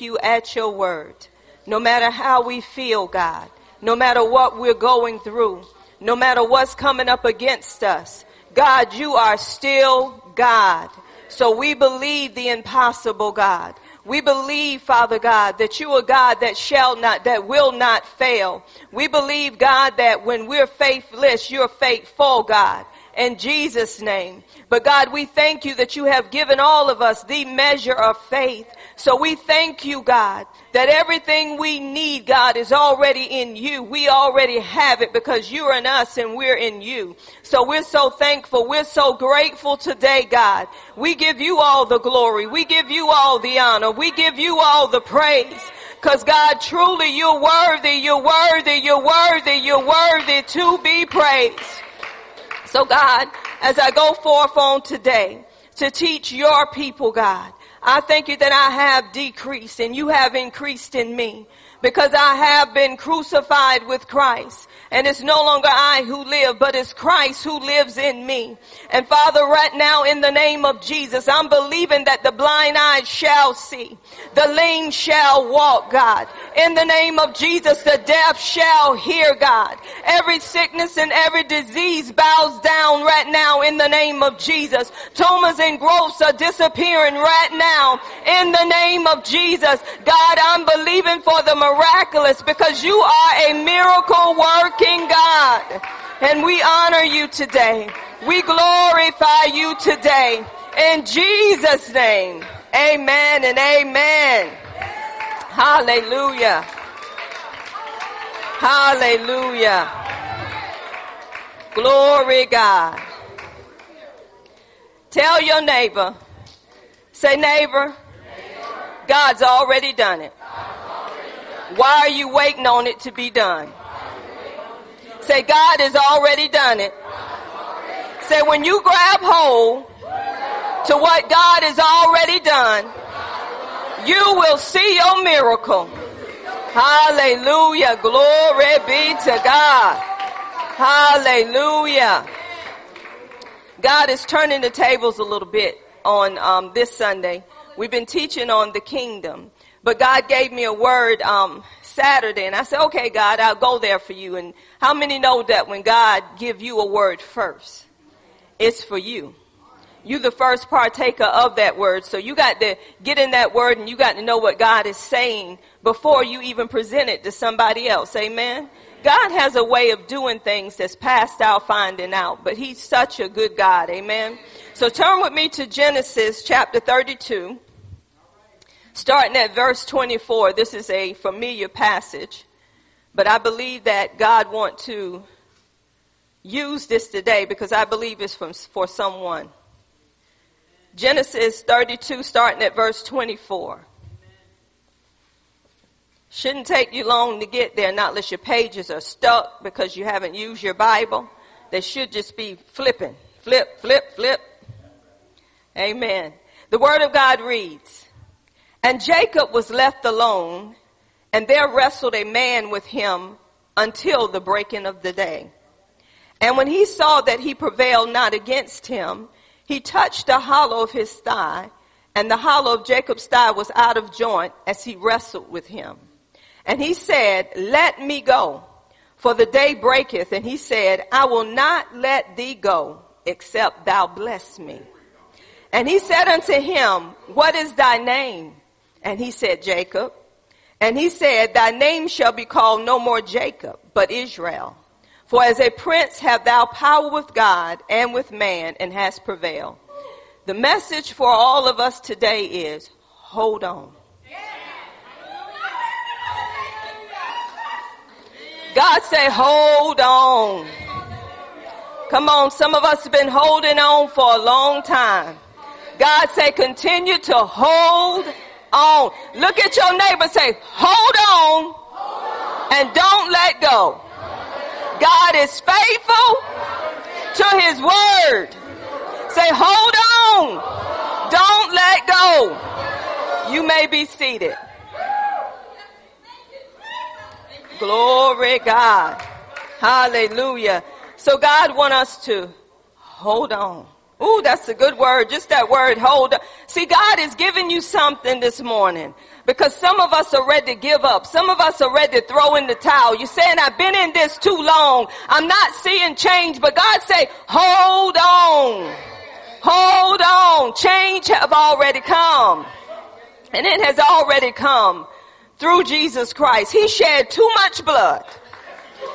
you at your word. No matter how we feel, God, no matter what we're going through, no matter what's coming up against us, God, you are still God. So we believe the impossible, God. We believe, Father God, that you are God that shall not, that will not fail. We believe, God, that when we're faithless, you're faithful, God. In Jesus' name. But God, we thank you that you have given all of us the measure of faith. So we thank you, God, that everything we need, God, is already in you. We already have it because you're in us and we're in you. So we're so thankful. We're so grateful today, God. We give you all the glory. We give you all the honor. We give you all the praise. Cause God, truly you're worthy, you're worthy, you're worthy, you're worthy to be praised. So God, as I go forth on today to teach your people, God, I thank you that I have decreased and you have increased in me because I have been crucified with Christ. And it's no longer I who live, but it's Christ who lives in me. And Father, right now in the name of Jesus, I'm believing that the blind eyes shall see, the lame shall walk, God. In the name of Jesus, the deaf shall hear, God. Every sickness and every disease bows down right now in the name of Jesus. Tumors and growths are disappearing right now in the name of Jesus. God, I'm believing for the miraculous because you are a miracle working God. And we honor you today. We glorify you today. In Jesus' name. Amen and amen. Hallelujah. Hallelujah. Glory God. Tell your neighbor. Say neighbor. God's already done it. Why are you waiting on it to be done? Say, God has already done it. Say, when you grab hold to what God has already done, you will see your miracle. Hallelujah. Glory be to God. Hallelujah. God is turning the tables a little bit on um, this Sunday. We've been teaching on the kingdom. But God gave me a word um, Saturday, and I said, "Okay, God, I'll go there for you." And how many know that when God give you a word first, it's for you? You the first partaker of that word, so you got to get in that word, and you got to know what God is saying before you even present it to somebody else. Amen. God has a way of doing things that's past our finding out, but He's such a good God. Amen. So turn with me to Genesis chapter 32. Starting at verse 24, this is a familiar passage, but I believe that God want to use this today because I believe it's from, for someone. Genesis 32, starting at verse 24. Shouldn't take you long to get there, not unless your pages are stuck because you haven't used your Bible. They should just be flipping. Flip, flip, flip. Amen. The Word of God reads, and Jacob was left alone, and there wrestled a man with him until the breaking of the day. And when he saw that he prevailed not against him, he touched the hollow of his thigh, and the hollow of Jacob's thigh was out of joint as he wrestled with him. And he said, Let me go, for the day breaketh. And he said, I will not let thee go, except thou bless me. And he said unto him, What is thy name? And he said, Jacob. And he said, Thy name shall be called no more Jacob, but Israel. For as a prince have thou power with God and with man, and hast prevailed. The message for all of us today is hold on. God say, hold on. Come on, some of us have been holding on for a long time. God say, continue to hold on. Look at your neighbor say, hold on, and don't let go. God is faithful to his word. Say, hold on. Don't let go. You may be seated. Glory God. Hallelujah. So God want us to hold on. Ooh, that's a good word. Just that word, hold. See, God is giving you something this morning. Because some of us are ready to give up. Some of us are ready to throw in the towel. You're saying, I've been in this too long. I'm not seeing change, but God say, hold on. Hold on. Change have already come. And it has already come through Jesus Christ. He shed too much blood.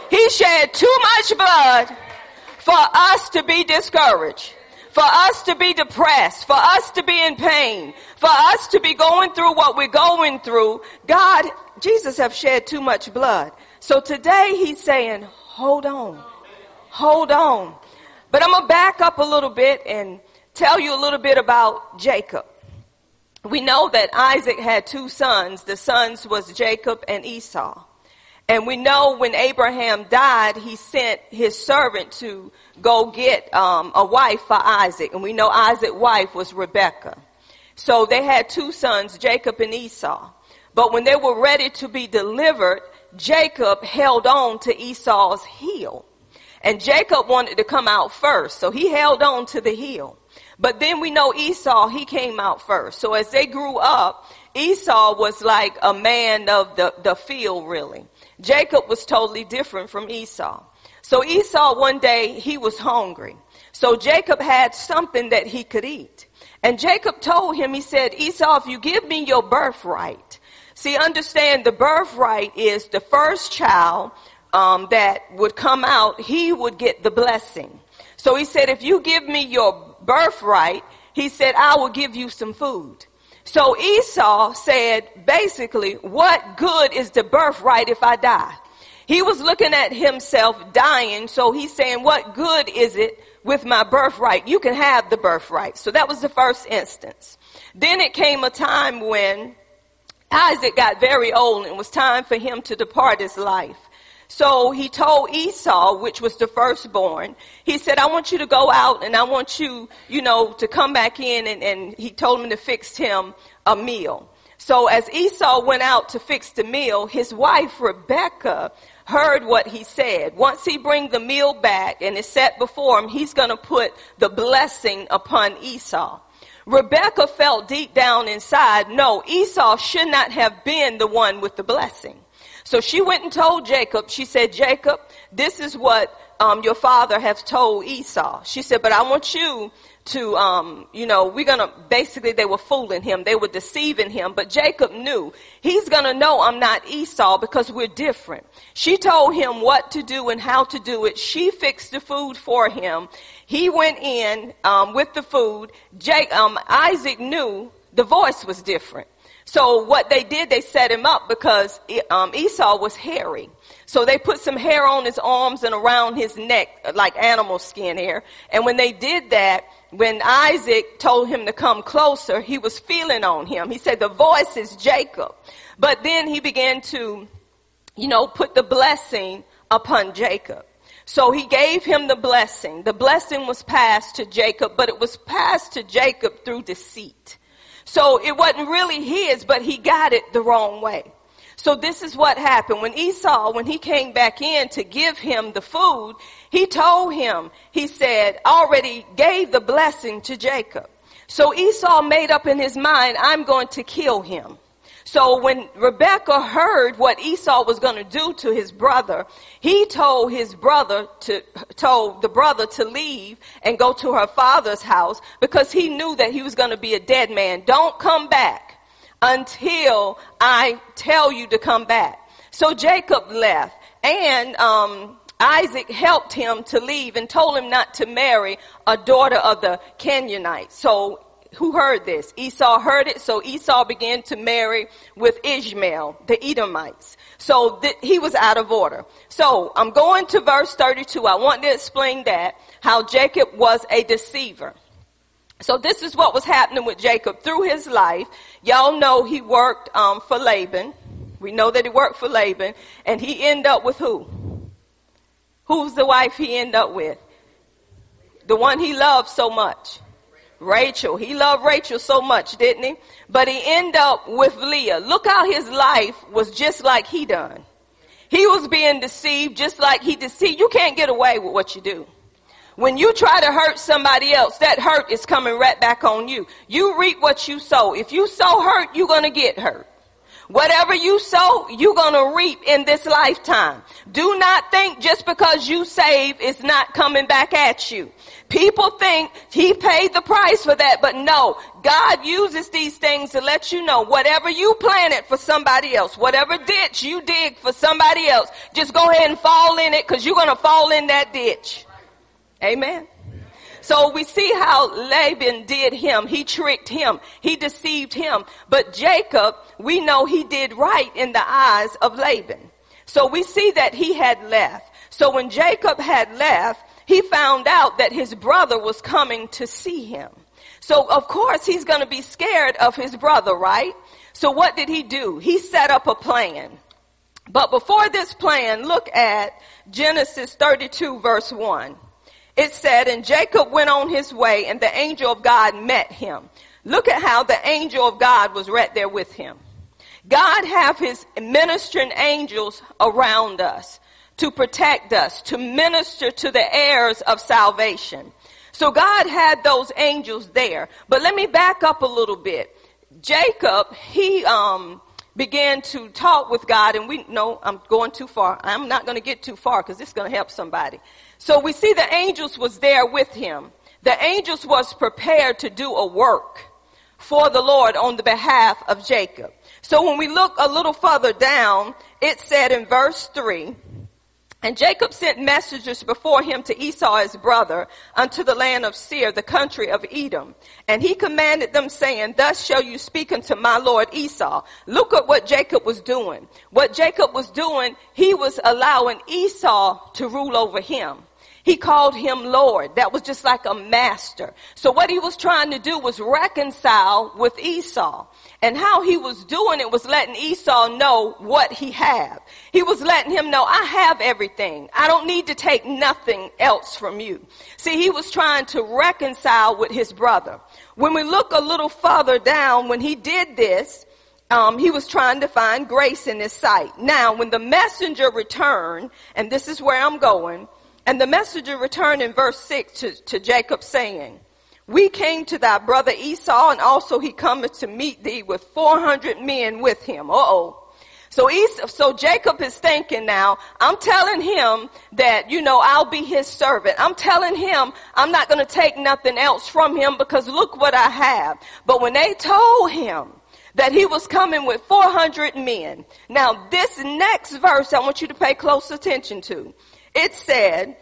He shed too much blood for us to be discouraged, for us to be depressed, for us to be in pain, for us to be going through what we're going through. God, Jesus have shed too much blood. So today he's saying, hold on, hold on. But I'm going to back up a little bit and tell you a little bit about Jacob we know that Isaac had two sons. The sons was Jacob and Esau. And we know when Abraham died, he sent his servant to go get um, a wife for Isaac. And we know Isaac's wife was Rebekah. So they had two sons, Jacob and Esau. But when they were ready to be delivered, Jacob held on to Esau's heel. And Jacob wanted to come out first, so he held on to the heel. But then we know Esau, he came out first. So as they grew up, Esau was like a man of the, the field, really. Jacob was totally different from Esau. So Esau, one day, he was hungry. So Jacob had something that he could eat. And Jacob told him, he said, Esau, if you give me your birthright, see, understand the birthright is the first child um, that would come out, he would get the blessing. So he said, if you give me your birthright, he said, I will give you some food. So Esau said, basically, what good is the birthright if I die? He was looking at himself dying, so he's saying, what good is it with my birthright? You can have the birthright. So that was the first instance. Then it came a time when Isaac got very old and it was time for him to depart his life. So he told Esau, which was the firstborn, he said, I want you to go out and I want you, you know, to come back in and, and he told him to fix him a meal. So as Esau went out to fix the meal, his wife Rebecca heard what he said. Once he bring the meal back and it's set before him, he's going to put the blessing upon Esau. Rebecca felt deep down inside, no, Esau should not have been the one with the blessing. So she went and told Jacob, she said, Jacob, this is what um, your father has told Esau. She said, but I want you to, um, you know, we're gonna, basically they were fooling him. They were deceiving him. But Jacob knew he's gonna know I'm not Esau because we're different. She told him what to do and how to do it. She fixed the food for him. He went in, um, with the food. Jake, um, Isaac knew the voice was different. So what they did, they set him up because um, Esau was hairy. So they put some hair on his arms and around his neck, like animal skin hair. And when they did that, when Isaac told him to come closer, he was feeling on him. He said, the voice is Jacob. But then he began to, you know, put the blessing upon Jacob. So he gave him the blessing. The blessing was passed to Jacob, but it was passed to Jacob through deceit. So it wasn't really his, but he got it the wrong way. So this is what happened. When Esau, when he came back in to give him the food, he told him, he said, already gave the blessing to Jacob. So Esau made up in his mind, I'm going to kill him. So when Rebecca heard what Esau was going to do to his brother, he told his brother to, told the brother to leave and go to her father's house because he knew that he was going to be a dead man. Don't come back until I tell you to come back. So Jacob left and, um, Isaac helped him to leave and told him not to marry a daughter of the Canaanites. So who heard this? Esau heard it, so Esau began to marry with Ishmael, the Edomites. So th- he was out of order. So I'm going to verse 32. I want to explain that, how Jacob was a deceiver. So this is what was happening with Jacob through his life. Y'all know he worked um, for Laban. We know that he worked for Laban, and he ended up with who? Who's the wife he ended up with? The one he loved so much. Rachel. He loved Rachel so much, didn't he? But he ended up with Leah. Look how his life was just like he done. He was being deceived just like he deceived. You can't get away with what you do. When you try to hurt somebody else, that hurt is coming right back on you. You reap what you sow. If you sow hurt, you're going to get hurt. Whatever you sow, you're gonna reap in this lifetime. Do not think just because you save, it's not coming back at you. People think he paid the price for that, but no, God uses these things to let you know whatever you planted for somebody else, whatever ditch you dig for somebody else, just go ahead and fall in it because you're going to fall in that ditch. Amen. So we see how Laban did him. He tricked him. He deceived him. But Jacob, we know he did right in the eyes of Laban. So we see that he had left. So when Jacob had left, he found out that his brother was coming to see him. So of course he's going to be scared of his brother, right? So what did he do? He set up a plan. But before this plan, look at Genesis 32 verse 1. It said, and Jacob went on his way and the angel of God met him. Look at how the angel of God was right there with him. God have his ministering angels around us to protect us, to minister to the heirs of salvation. So God had those angels there. But let me back up a little bit. Jacob, he um, began to talk with God, and we know I'm going too far. I'm not going to get too far because this is going to help somebody. So we see the angels was there with him. The angels was prepared to do a work for the Lord on the behalf of Jacob. So when we look a little further down, it said in verse 3, and Jacob sent messengers before him to Esau his brother unto the land of Seir, the country of Edom. And he commanded them saying, thus shall you speak unto my Lord Esau. Look at what Jacob was doing. What Jacob was doing, he was allowing Esau to rule over him. He called him Lord. That was just like a master. So what he was trying to do was reconcile with Esau. And how he was doing it was letting Esau know what he had. He was letting him know, I have everything. I don't need to take nothing else from you. See, he was trying to reconcile with his brother. When we look a little further down, when he did this, um, he was trying to find grace in his sight. Now, when the messenger returned, and this is where I'm going, and the messenger returned in verse 6 to, to Jacob saying, we came to thy brother Esau and also he cometh to meet thee with 400 men with him. Uh-oh. So Esau, so Jacob is thinking now, I'm telling him that, you know, I'll be his servant. I'm telling him I'm not going to take nothing else from him because look what I have. But when they told him that he was coming with 400 men, now this next verse I want you to pay close attention to. It said,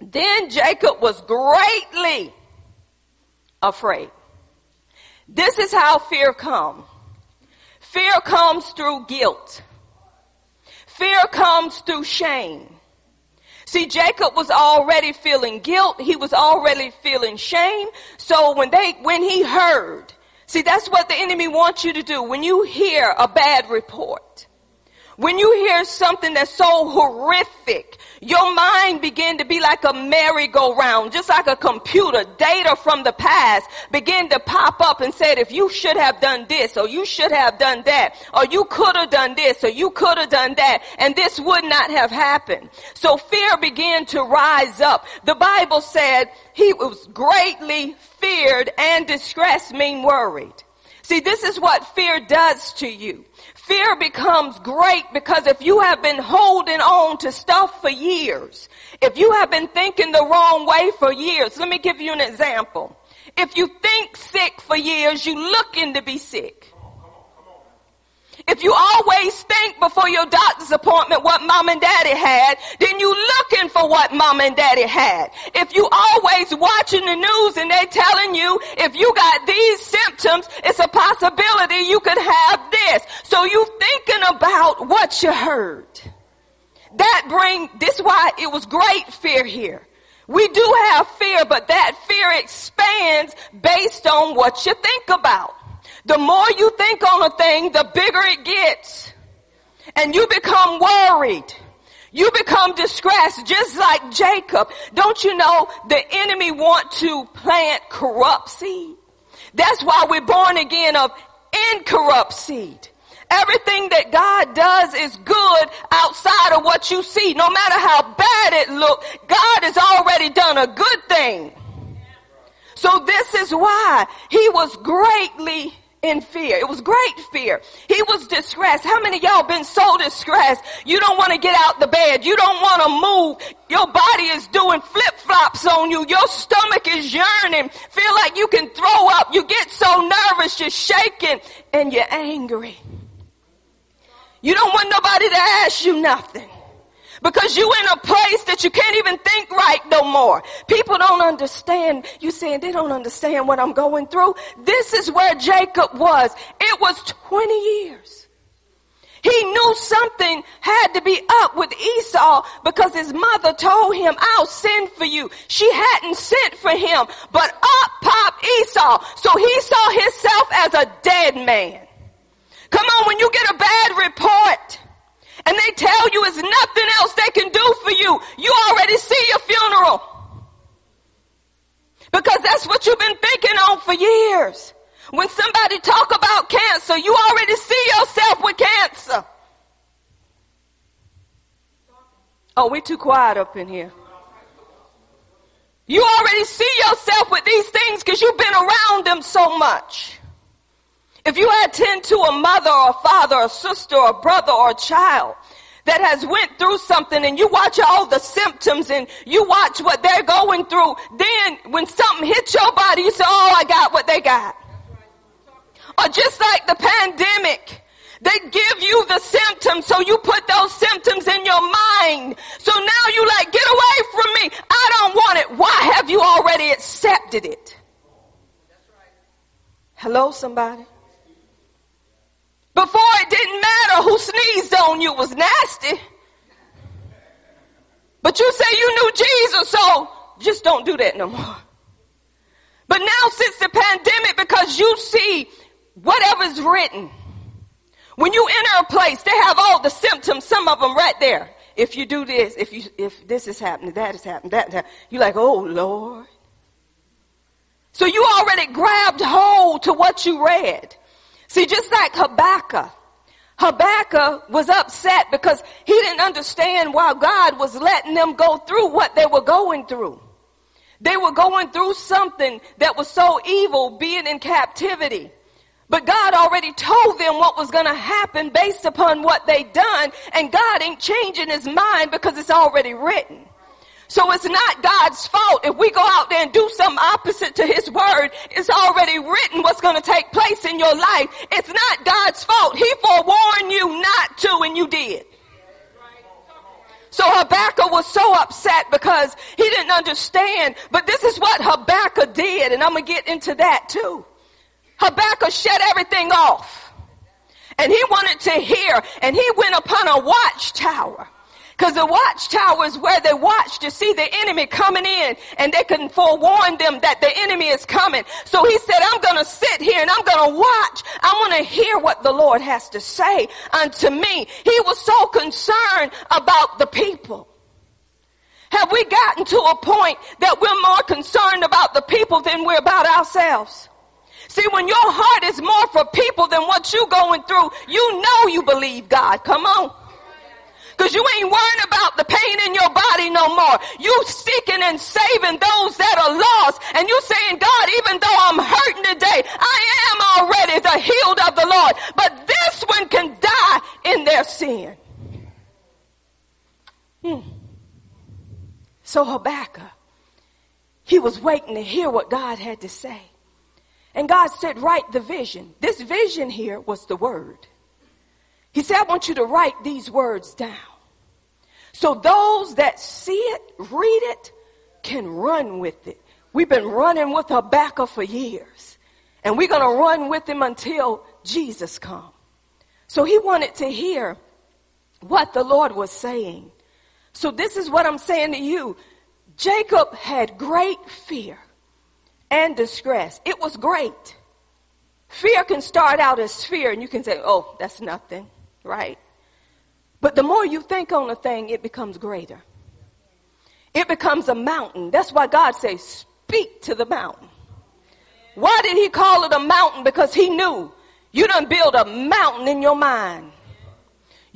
then Jacob was greatly afraid. This is how fear comes. Fear comes through guilt. Fear comes through shame. See, Jacob was already feeling guilt. He was already feeling shame. So when they, when he heard, see, that's what the enemy wants you to do. When you hear a bad report, when you hear something that's so horrific, your mind begin to be like a merry-go-round, just like a computer. Data from the past begin to pop up and said, if you should have done this, or you should have done that, or you could have done this, or you could have done that, and this would not have happened. So fear began to rise up. The Bible said he was greatly feared and distressed mean worried. See, this is what fear does to you. Fear becomes great because if you have been holding on to stuff for years, if you have been thinking the wrong way for years, let me give you an example. If you think sick for years, you looking to be sick. If you always think before your doctor's appointment what mom and daddy had, then you looking for what mom and daddy had. If you always watching the news and they telling you if you got these symptoms, it's a possibility you could have this. So you thinking about what you heard. That bring, this why it was great fear here. We do have fear, but that fear expands based on what you think about. The more you think on a thing, the bigger it gets. And you become worried. You become distressed just like Jacob. Don't you know the enemy want to plant corrupt seed? That's why we're born again of incorrupt seed. Everything that God does is good outside of what you see. No matter how bad it looks, God has already done a good thing. So this is why he was greatly in fear. It was great fear. He was distressed. How many y'all been so distressed? You don't want to get out the bed. You don't want to move. Your body is doing flip flops on you. Your stomach is yearning. Feel like you can throw up. You get so nervous. You're shaking and you're angry. You don't want nobody to ask you nothing because you in a place that you can't even think right no more. People don't understand. You saying they don't understand what I'm going through. This is where Jacob was. It was 20 years. He knew something had to be up with Esau because his mother told him, I'll send for you. She hadn't sent for him, but up popped Esau. So he saw himself as a dead man. Come on, when you get a bad report, and they tell you it's nothing else they can do for you, you already see your funeral. Because that's what you've been thinking on for years. When somebody talk about cancer, you already see yourself with cancer. Oh, we too quiet up in here. You already see yourself with these things because you've been around them so much. If you attend to a mother or a father or sister or brother or child that has went through something and you watch all the symptoms and you watch what they're going through, then when something hits your body, you say, oh, I got what they got. Or just like the pandemic, they give you the symptoms, so you put those symptoms in your mind. So now you like, get away from me. I don't want it. Why have you already accepted it? Hello, somebody? Before it didn't matter who sneezed on you was nasty. But you say you knew Jesus, so just don't do that no more. But now since the pandemic, because you see whatever's written, when you enter a place, they have all the symptoms, some of them right there. If you do this, if you, if this is happening, that is happening, that, that, you're like, oh Lord. So you already grabbed hold to what you read. See, just like Habakkuk, Habakkuk was upset because he didn't understand why God was letting them go through what they were going through. They were going through something that was so evil being in captivity. But God already told them what was going to happen based upon what they'd done and God ain't changing his mind because it's already written. So it's not God's fault if we go out there and do something opposite to his word. It's already written what's going to take place in your life. It's not God's fault. He forewarned you not to and you did. So Habakkuk was so upset because he didn't understand. But this is what Habakkuk did, and I'm gonna get into that too. Habakkuk shut everything off. And he wanted to hear, and he went upon a watchtower. Because the watchtower is where they watch to see the enemy coming in and they can forewarn them that the enemy is coming. So he said, I'm going to sit here and I'm going to watch. I want to hear what the Lord has to say unto me. He was so concerned about the people. Have we gotten to a point that we're more concerned about the people than we're about ourselves? See, when your heart is more for people than what you're going through, you know you believe God. Come on. Cause you ain't worrying about the pain in your body no more. You seeking and saving those that are lost. And you saying, God, even though I'm hurting today, I am already the healed of the Lord. But this one can die in their sin. Hmm. So Habakkuk, he was waiting to hear what God had to say. And God said, write the vision. This vision here was the word. He said, I want you to write these words down. So those that see it, read it, can run with it. We've been running with Habakkuk for years. And we're going to run with him until Jesus comes. So he wanted to hear what the Lord was saying. So this is what I'm saying to you. Jacob had great fear and distress. It was great. Fear can start out as fear and you can say, oh, that's nothing right? But the more you think on a thing, it becomes greater. It becomes a mountain. That's why God says, speak to the mountain. Why did he call it a mountain? Because he knew you done build a mountain in your mind.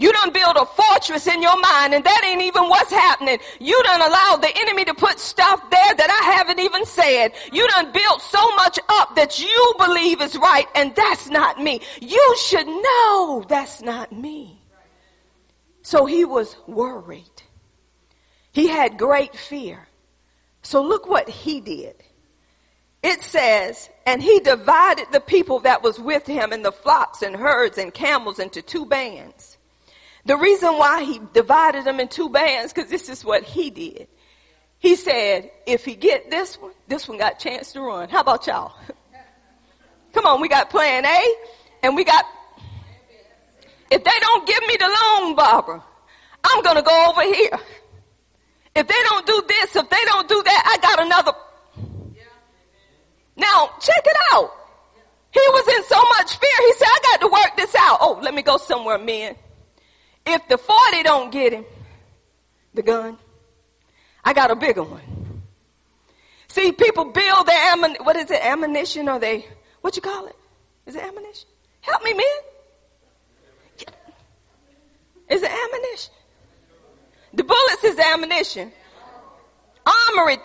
You don't build a fortress in your mind and that ain't even what's happening. You don't allow the enemy to put stuff there that I haven't even said. You don't build so much up that you believe is right and that's not me. You should know that's not me. So he was worried. He had great fear. So look what he did. It says, and he divided the people that was with him and the flocks and herds and camels into two bands the reason why he divided them in two bands, because this is what he did. He said, if he get this one, this one got chance to run. How about y'all? Come on, we got plan A and we got, if they don't give me the loan, Barbara, I'm going to go over here. If they don't do this, if they don't do that, I got another. Now, check it out. He was in so much fear. He said, I got to work this out. Oh, let me go somewhere, men. If the 40 don't get him, the gun, I got a bigger one. See, people build their ammunition, what is it, ammunition or they, what you call it? Is it ammunition? Help me, man. Is it ammunition? The bullets is ammunition. Armory,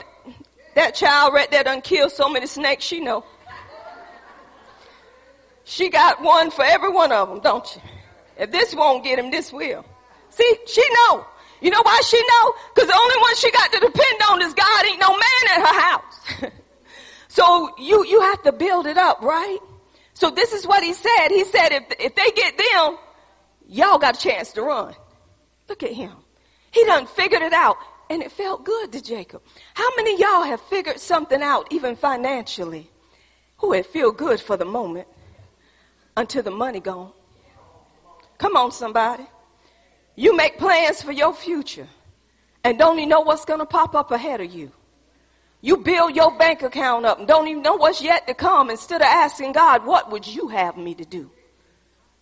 that child right there done killed so many snakes she know. She got one for every one of them, don't you? If this won't get him, this will. See, she know. You know why she know? Because the only one she got to depend on is God. Ain't no man at her house. so you, you have to build it up, right? So this is what he said. He said, if, if they get them, y'all got a chance to run. Look at him. He done figured it out and it felt good to Jacob. How many y'all have figured something out even financially? Who it feel good for the moment until the money gone. Come on, somebody. You make plans for your future and don't even know what's going to pop up ahead of you. You build your bank account up and don't even know what's yet to come instead of asking God, what would you have me to do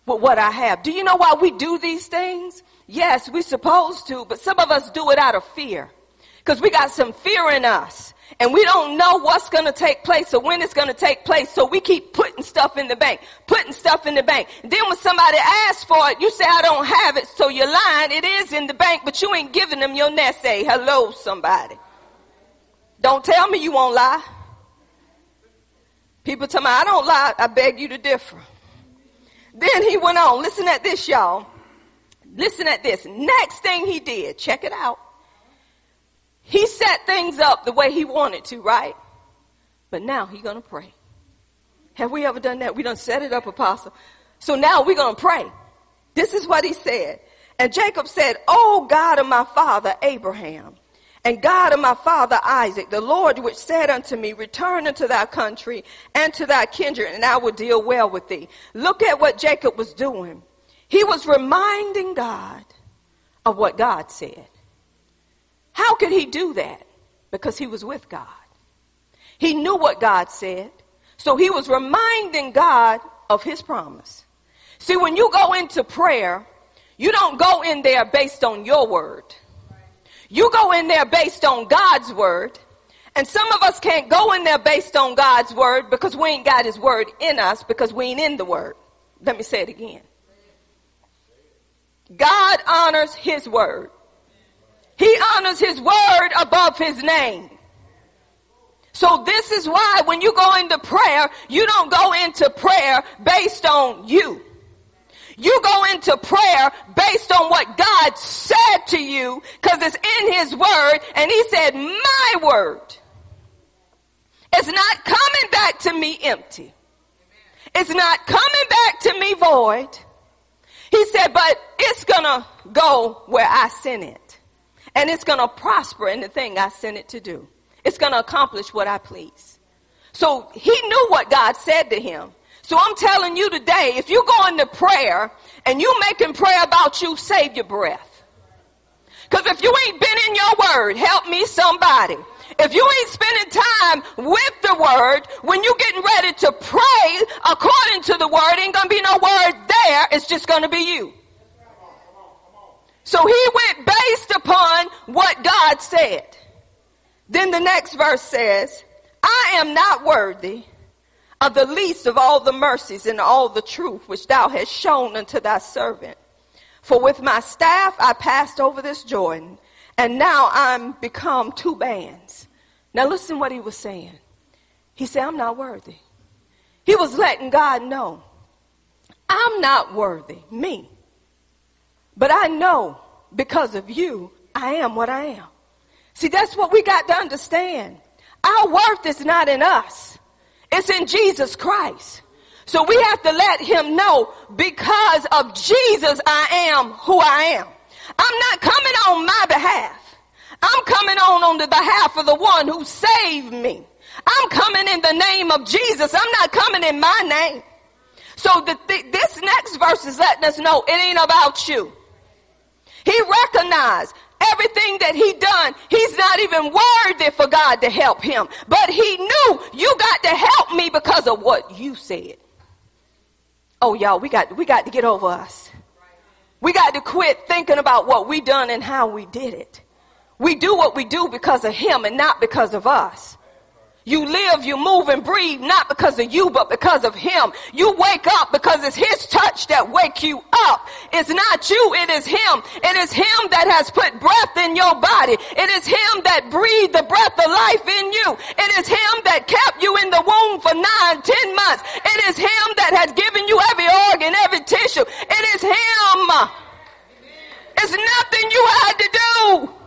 with what I have? Do you know why we do these things? Yes, we're supposed to, but some of us do it out of fear because we got some fear in us and we don't know what's going to take place or when it's going to take place. So we keep putting stuff in the bank, putting stuff in the bank. Then when somebody asks for it, you say, I don't have it. So you're lying. It is in the bank, but you ain't giving them your nest egg. Hello, somebody. Don't tell me you won't lie. People tell me, I don't lie. I beg you to differ. Then he went on. Listen at this, y'all. Listen at this. Next thing he did, check it out. He set things up the way he wanted to, right? But now he's going to pray. Have we ever done that? We done set it up, apostle. So now we're going to pray. This is what he said. And Jacob said, Oh God of my father Abraham, and God of my father Isaac, the Lord which said unto me, return unto thy country and to thy kindred, and I will deal well with thee. Look at what Jacob was doing. He was reminding God of what God said. How could he do that? Because he was with God. He knew what God said. So he was reminding God of his promise. See, when you go into prayer, you don't go in there based on your word. You go in there based on God's word. And some of us can't go in there based on God's word because we ain't got his word in us because we ain't in the word. Let me say it again. God honors his word. He honors his word above his name. So this is why when you go into prayer, you don't go into prayer based on you. You go into prayer based on what God said to you because it's in his word and he said, my word is not coming back to me empty. It's not coming back to me void. He said, but it's gonna go where I sent it and it's going to prosper in the thing I sent it to do. It's going to accomplish what I please. So he knew what God said to him. So I'm telling you today, if you go into prayer and you making prayer about you, save your breath. Cause if you ain't been in your word, help me somebody. If you ain't spending time with the word, when you getting ready to pray according to the word, ain't gonna be no word there. It's just gonna be you. So he went based upon what God said. Then the next verse says, I am not worthy of the least of all the mercies and all the truth which thou hast shown unto thy servant. For with my staff I passed over this Jordan, and now I'm become two bands. Now listen what he was saying. He said, I'm not worthy. He was letting God know, I'm not worthy, me. But I know because of you, I am what I am. See, that's what we got to understand. Our worth is not in us. It's in Jesus Christ. So we have to let him know because of Jesus, I am who I am. I'm not coming on my behalf. I'm coming on on the behalf of the one who saved me. I'm coming in the name of Jesus. I'm not coming in my name. So the, this next verse is letting us know it ain't about you. He recognized everything that he done. He's not even worthy for God to help him. But he knew you got to help me because of what you said. Oh y'all, we got, we got to get over us. We got to quit thinking about what we done and how we did it. We do what we do because of him and not because of us. You live, you move and breathe not because of you, but because of him. You wake up because it's his touch that wake you up. It's not you, it is him. It is him that has put breath in your body. It is him that breathed the breath of life in you. It is him that kept you in the womb for nine, ten months. It is him that has given you every organ, every tissue. It is him. It's nothing you had to do.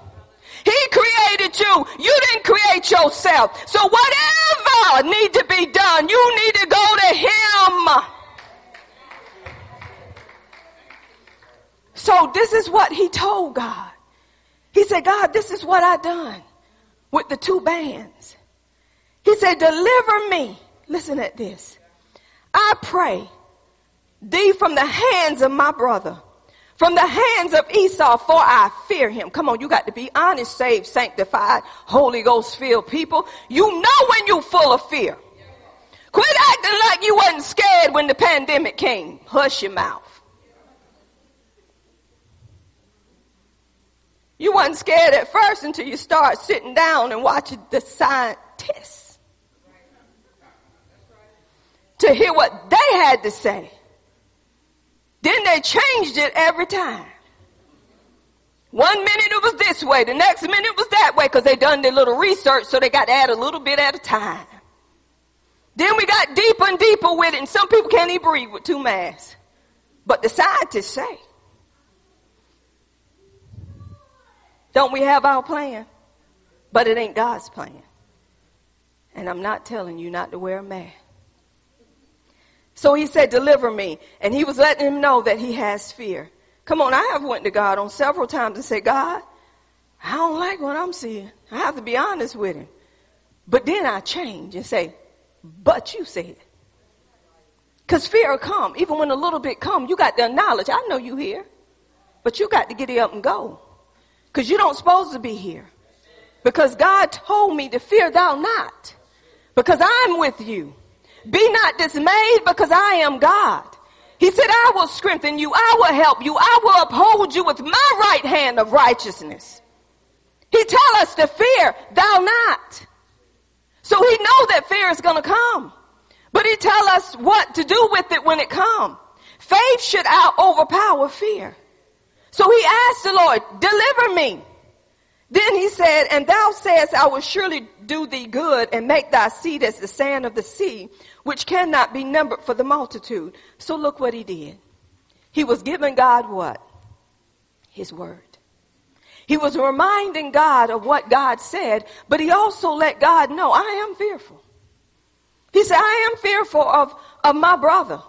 He created you. You didn't create yourself. So whatever need to be done, you need to go to him. So this is what he told God. He said, God, this is what I done with the two bands. He said, deliver me. Listen at this. I pray thee from the hands of my brother from the hands of Esau, for I fear him. Come on, you got to be honest, saved, sanctified, Holy Ghost filled people. You know when you're full of fear. Quit acting like you wasn't scared when the pandemic came. Hush your mouth. You wasn't scared at first until you start sitting down and watching the scientists to hear what they had to say. Then they changed it every time. One minute it was this way, the next minute it was that way because they done their little research so they got to add a little bit at a time. Then we got deeper and deeper with it and some people can't even breathe with two masks. But the scientists say. Don't we have our plan? But it ain't God's plan. And I'm not telling you not to wear a mask. So he said, deliver me. And he was letting him know that he has fear. Come on, I have went to God on several times and said, God, I don't like what I'm seeing. I have to be honest with him. But then I change and say, but you said. Cause fear will come. Even when a little bit come, you got to acknowledge, I know you here. But you got to get up and go. Cause you don't supposed to be here. Because God told me to fear thou not. Because I'm with you. Be not dismayed because I am God. He said, I will strengthen you. I will help you. I will uphold you with my right hand of righteousness. He tell us to fear thou not. So he know that fear is going to come. But he tell us what to do with it when it come. Faith should out overpower fear. So he asked the Lord, deliver me. Then he said, and thou sayest, I will surely do thee good and make thy seed as the sand of the sea, which cannot be numbered for the multitude. So look what he did. He was giving God what? His word. He was reminding God of what God said, but he also let God know, I am fearful. He said, I am fearful of, of my brother.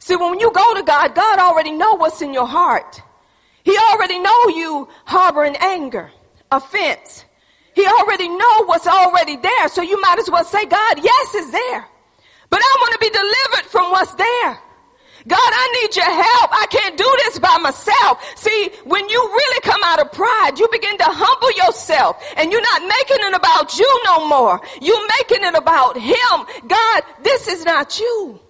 See, when you go to God, God already know what's in your heart. He already know you harboring anger, offense. He already know what's already there. So you might as well say, God, yes, it's there. But I want to be delivered from what's there. God, I need your help. I can't do this by myself. See, when you really come out of pride, you begin to humble yourself and you're not making it about you no more. You're making it about him. God, this is not you.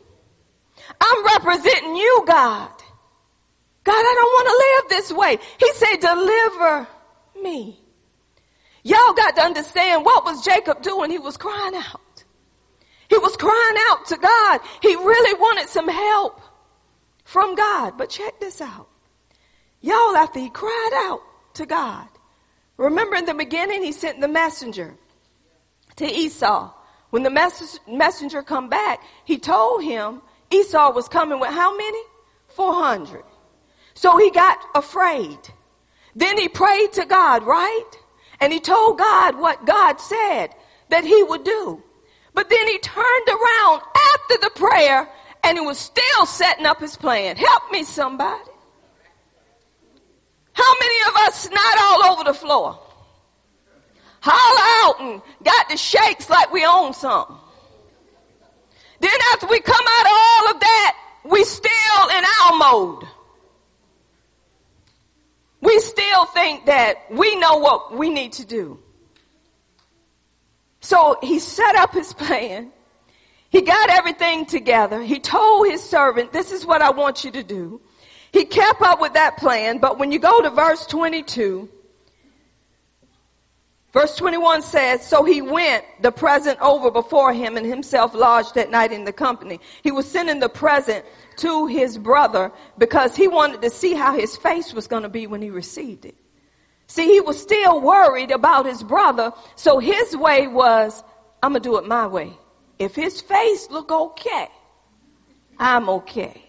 I'm representing you, God. God, I don't want to live this way. He said, deliver me. Y'all got to understand what was Jacob doing? He was crying out. He was crying out to God. He really wanted some help from God. But check this out. Y'all, after he cried out to God. Remember in the beginning, he sent the messenger to Esau. When the mess- messenger come back, he told him Esau was coming with how many? 400. So he got afraid. Then he prayed to God, right? And he told God what God said that he would do. But then he turned around after the prayer and he was still setting up his plan. Help me somebody. How many of us snot all over the floor? Holler out and got the shakes like we own something. Then after we come out of all of that, we still in our mode. We still think that we know what we need to do. So he set up his plan. He got everything together. He told his servant, this is what I want you to do. He kept up with that plan, but when you go to verse 22, verse 21 says, So he went the present over before him and himself lodged that night in the company. He was sending the present to his brother because he wanted to see how his face was going to be when he received it. See, he was still worried about his brother, so his way was, I'm going to do it my way. If his face look okay, I'm okay.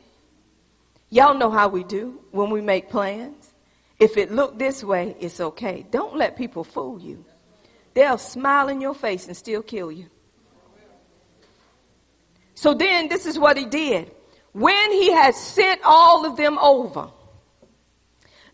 Y'all know how we do when we make plans. If it look this way, it's okay. Don't let people fool you. They'll smile in your face and still kill you. So then this is what he did. When he had sent all of them over,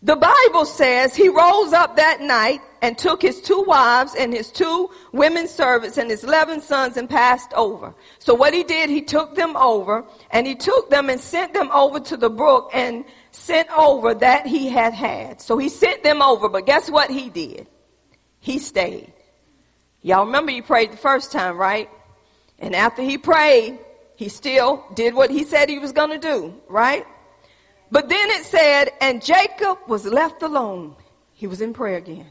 the Bible says he rose up that night and took his two wives and his two women servants and his 11 sons and passed over. So what he did, he took them over and he took them and sent them over to the brook and sent over that he had had. So he sent them over, but guess what he did? He stayed. Y'all remember he prayed the first time, right? And after he prayed, he still did what he said he was going to do, right? But then it said, and Jacob was left alone. He was in prayer again.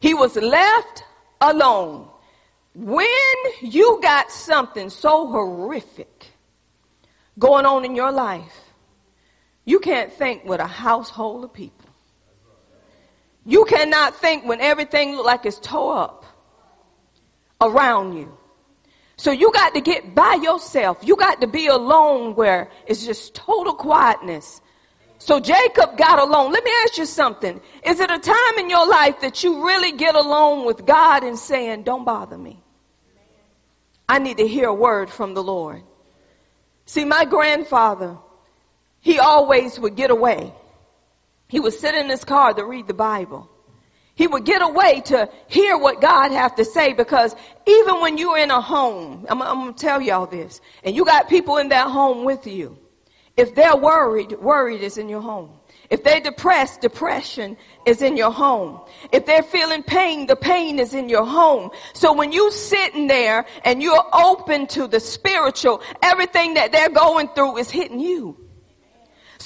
He was left alone. When you got something so horrific going on in your life, you can't think with a household of people. You cannot think when everything look like it's tore up around you. So you got to get by yourself. You got to be alone where it's just total quietness. So Jacob got alone. Let me ask you something. Is it a time in your life that you really get alone with God and saying, don't bother me? I need to hear a word from the Lord. See, my grandfather, he always would get away. He would sit in his car to read the Bible. He would get away to hear what God have to say because even when you're in a home, I'm, I'm going to tell y'all this, and you got people in that home with you. If they're worried, worried is in your home. If they're depressed, depression is in your home. If they're feeling pain, the pain is in your home. So when you sitting there and you're open to the spiritual, everything that they're going through is hitting you.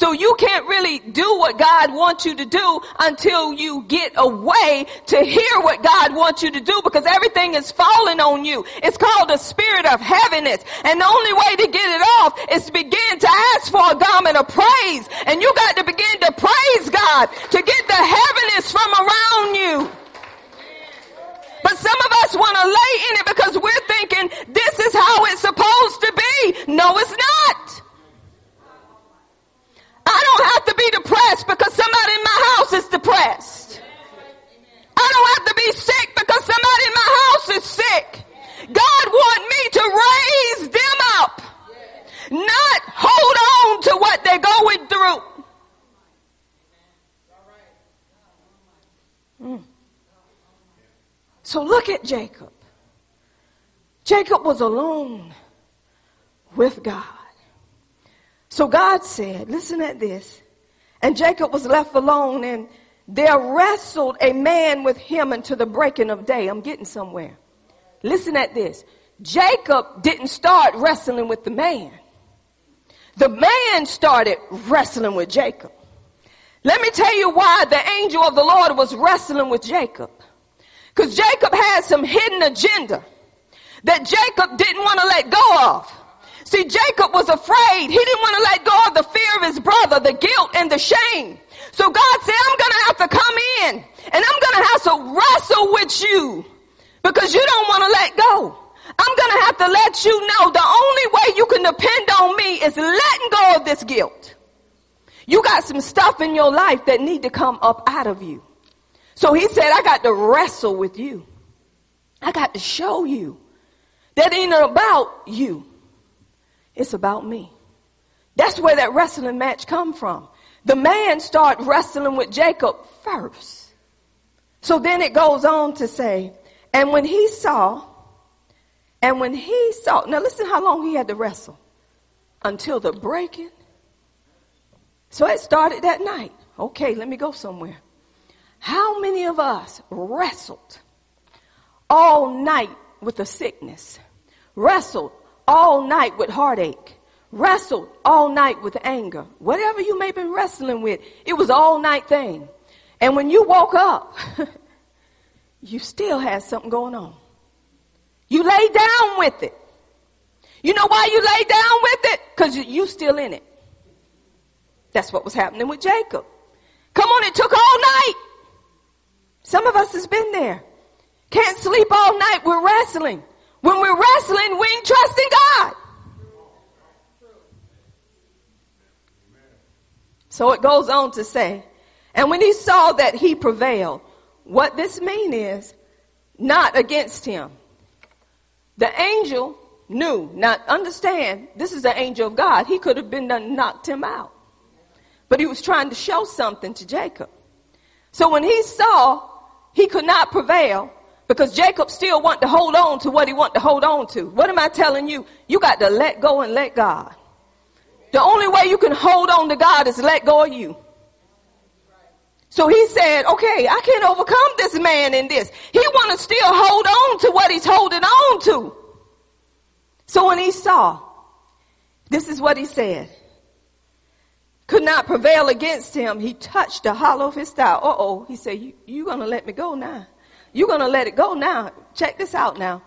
So you can't really do what God wants you to do until you get away to hear what God wants you to do because everything is falling on you. It's called the spirit of heaviness. And the only way to get it off is to begin to ask for a garment of praise. And you got to begin to praise God to get the heaviness from around you. But some of us want to lay in it because we're thinking this is how it's supposed to be. No, it's not. I don't have to be depressed because somebody in my house is depressed. I don't have to be sick because somebody in my house is sick. God wants me to raise them up, not hold on to what they're going through. Mm. So look at Jacob. Jacob was alone with God. So God said, listen at this. And Jacob was left alone and there wrestled a man with him until the breaking of day. I'm getting somewhere. Listen at this. Jacob didn't start wrestling with the man. The man started wrestling with Jacob. Let me tell you why the angel of the Lord was wrestling with Jacob. Because Jacob had some hidden agenda that Jacob didn't want to let go of. See, Jacob was afraid. He didn't want to let go of the fear of his brother, the guilt and the shame. So God said, I'm going to have to come in and I'm going to have to wrestle with you because you don't want to let go. I'm going to have to let you know the only way you can depend on me is letting go of this guilt. You got some stuff in your life that need to come up out of you. So he said, I got to wrestle with you. I got to show you that ain't about you. It's about me. That's where that wrestling match come from. The man start wrestling with Jacob first. So then it goes on to say, and when he saw, and when he saw, now listen how long he had to wrestle. Until the breaking. So it started that night. Okay, let me go somewhere. How many of us wrestled all night with a sickness? Wrestled all night with heartache? Wrestled all night with anger? Whatever you may have been wrestling with, it was all night thing. And when you woke up, you still had something going on. You lay down with it. You know why you lay down with it? Because you still in it. That's what was happening with Jacob. Come on, it took all night. Some of us has been there. Can't sleep all night. We're wrestling. When we're wrestling, we ain't trusting God. So it goes on to say, and when he saw that he prevailed, what this mean is not against him. The angel knew, not understand, this is the angel of God. He could have been done, knocked him out. But he was trying to show something to Jacob. So when he saw he could not prevail because Jacob still wanted to hold on to what he wanted to hold on to. What am I telling you? You got to let go and let God. The only way you can hold on to God is let go of you. So he said, okay, I can't overcome this man in this. He want to still hold on to what he's holding on to. So when he saw, this is what he said. Could not prevail against him. He touched the hollow of his thigh. Uh oh. He said, you, you gonna let me go now. You're gonna let it go now. Check this out now.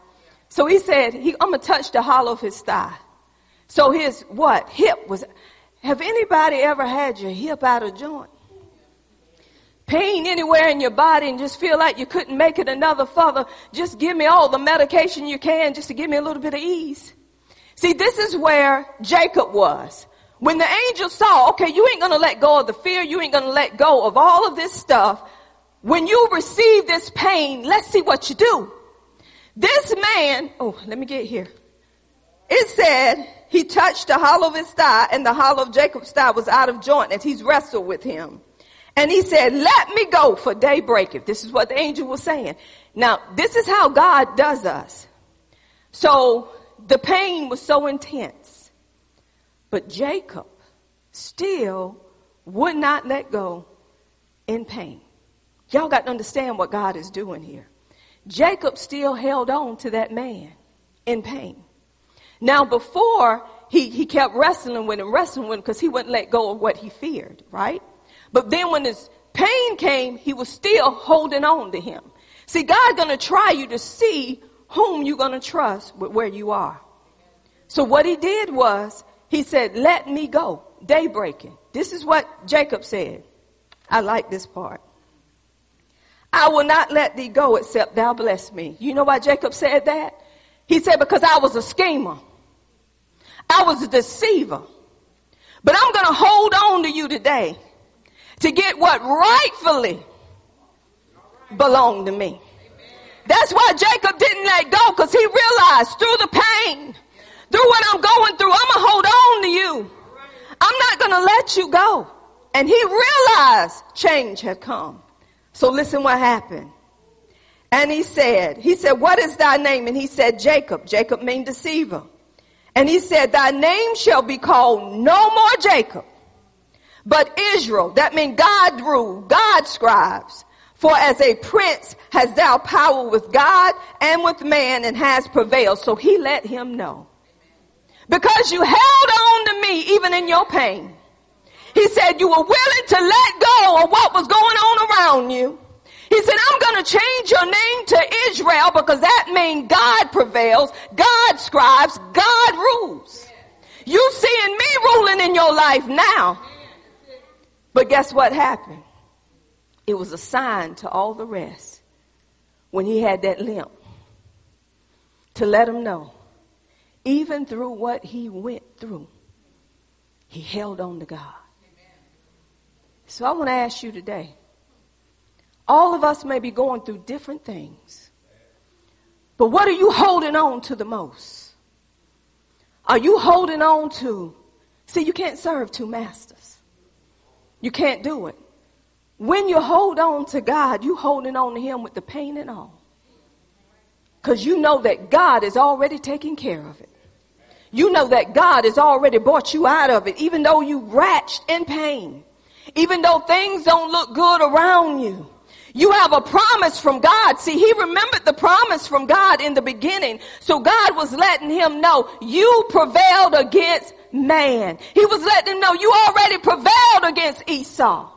So he said, he, I'm gonna touch the hollow of his thigh. So his what? Hip was, have anybody ever had your hip out of joint? pain anywhere in your body and just feel like you couldn't make it another further, just give me all the medication you can just to give me a little bit of ease. See, this is where Jacob was. When the angel saw, okay, you ain't gonna let go of the fear, you ain't gonna let go of all of this stuff. When you receive this pain, let's see what you do. This man, oh, let me get here. It said he touched the hollow of his thigh and the hollow of Jacob's thigh was out of joint as he's wrestled with him. And he said, let me go for daybreak. If this is what the angel was saying. Now, this is how God does us. So the pain was so intense, but Jacob still would not let go in pain. Y'all got to understand what God is doing here. Jacob still held on to that man in pain. Now before he, he kept wrestling with him, wrestling with him because he wouldn't let go of what he feared, right? But then when his pain came, he was still holding on to him. See, God's gonna try you to see whom you're gonna trust with where you are. So what he did was, he said, let me go. Daybreaking. This is what Jacob said. I like this part. I will not let thee go except thou bless me. You know why Jacob said that? He said, because I was a schemer. I was a deceiver. But I'm going to hold on to you today to get what rightfully belonged to me. That's why Jacob didn't let go because he realized through the pain, through what I'm going through, I'm going to hold on to you. I'm not going to let you go. And he realized change had come. So listen what happened. And he said, he said, what is thy name? And he said, Jacob. Jacob means deceiver. And he said, thy name shall be called no more Jacob, but Israel, that means God rule, God scribes. For as a prince has thou power with God and with man and has prevailed. So he let him know. Because you held on to me even in your pain. He said you were willing to let go of what was going on around you. He said, I'm going to change your name to Israel because that means God prevails, God scribes, God rules. You seeing me ruling in your life now. But guess what happened? It was a sign to all the rest when he had that limp to let him know, even through what he went through, he held on to God. So I want to ask you today all of us may be going through different things, but what are you holding on to the most? Are you holding on to? See, you can't serve two masters. You can't do it. When you hold on to God, you holding on to Him with the pain and all. Because you know that God is already taking care of it. You know that God has already brought you out of it, even though you wretched in pain. Even though things don't look good around you. You have a promise from God. See, he remembered the promise from God in the beginning. So God was letting him know you prevailed against man. He was letting him know you already prevailed against Esau.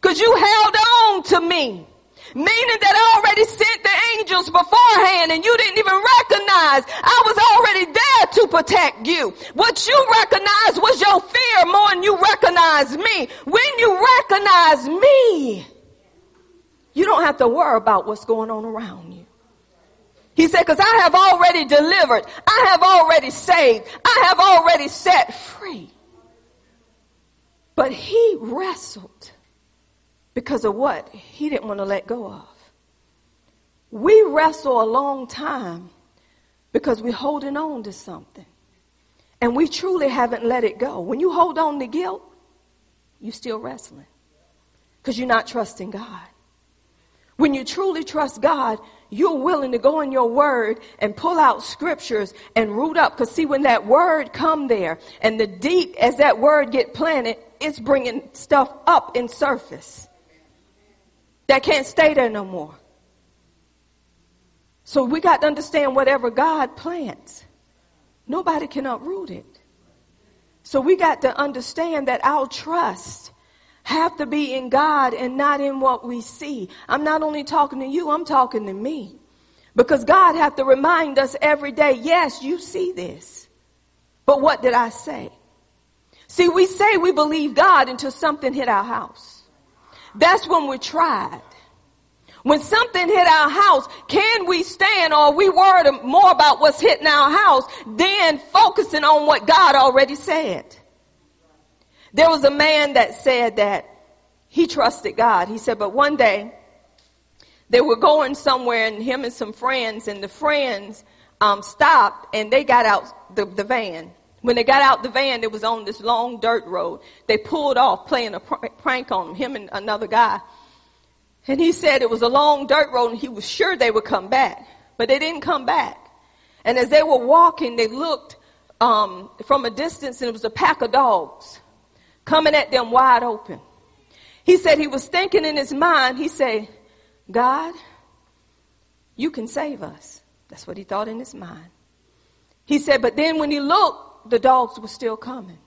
Cause you held on to me. Meaning that I already sent the angels beforehand and you didn't even recognize I was already there to protect you. What you recognized was your fear more than you recognized me. When you recognize me, you don't have to worry about what's going on around you. He said, cause I have already delivered. I have already saved. I have already set free. But he wrestled because of what he didn't want to let go of. We wrestle a long time because we're holding on to something. And we truly haven't let it go. When you hold on to guilt, you're still wrestling because you're not trusting God. When you truly trust God, you're willing to go in your word and pull out scriptures and root up. Cause see, when that word come there and the deep as that word get planted, it's bringing stuff up in surface that can't stay there no more. So we got to understand whatever God plants, nobody can uproot it. So we got to understand that our trust have to be in God and not in what we see. I'm not only talking to you, I'm talking to me. Because God have to remind us every day, yes, you see this. But what did I say? See, we say we believe God until something hit our house. That's when we're tried. When something hit our house, can we stand or we worried more about what's hitting our house than focusing on what God already said? There was a man that said that he trusted God. He said, but one day they were going somewhere and him and some friends and the friends um, stopped and they got out the, the van. When they got out the van, it was on this long dirt road. They pulled off playing a pr- prank on him, him and another guy. And he said it was a long dirt road and he was sure they would come back, but they didn't come back. And as they were walking, they looked um, from a distance and it was a pack of dogs coming at them wide open. He said he was thinking in his mind, he said, God, you can save us. That's what he thought in his mind. He said, but then when he looked, the dogs were still coming.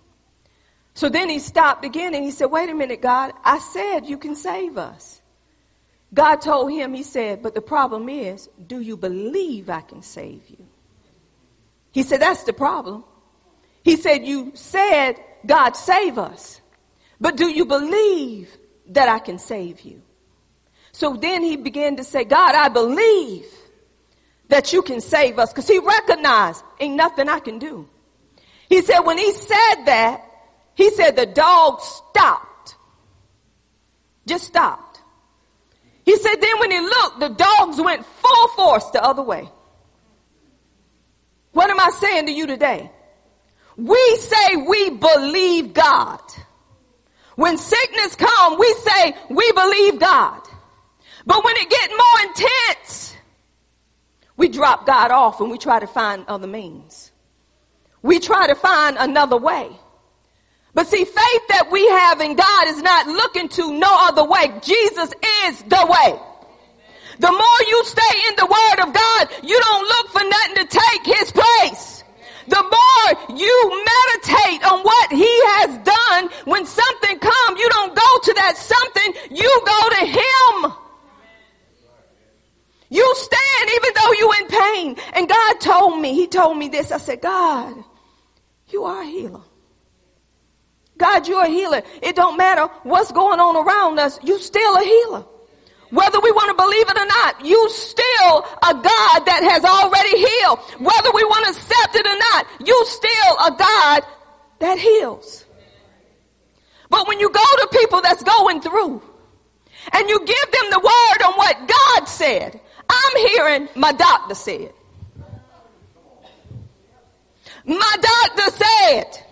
So then he stopped again and he said, wait a minute, God, I said you can save us. God told him, he said, but the problem is, do you believe I can save you? He said, that's the problem. He said, you said, God save us, but do you believe that I can save you? So then he began to say, God, I believe that you can save us because he recognized ain't nothing I can do. He said when he said that, he said the dog stopped. Just stopped. He said then when he looked, the dogs went full force the other way. What am I saying to you today? We say we believe God. When sickness come, we say we believe God. But when it get more intense, we drop God off and we try to find other means we try to find another way. But see, faith that we have in God is not looking to no other way. Jesus is the way. The more you stay in the word of God, you don't look for nothing to take his place. The more you meditate on what he has done, when something comes, you don't go to that something, you go to him. You stand even though you're in pain. And God told me, he told me this. I said, God, you are a healer. God, you're a healer. It don't matter what's going on around us. You still a healer. Whether we want to believe it or not, you still a God that has already healed. Whether we want to accept it or not, you still a God that heals. But when you go to people that's going through and you give them the word on what God said, I'm hearing my doctor said. My doctor said.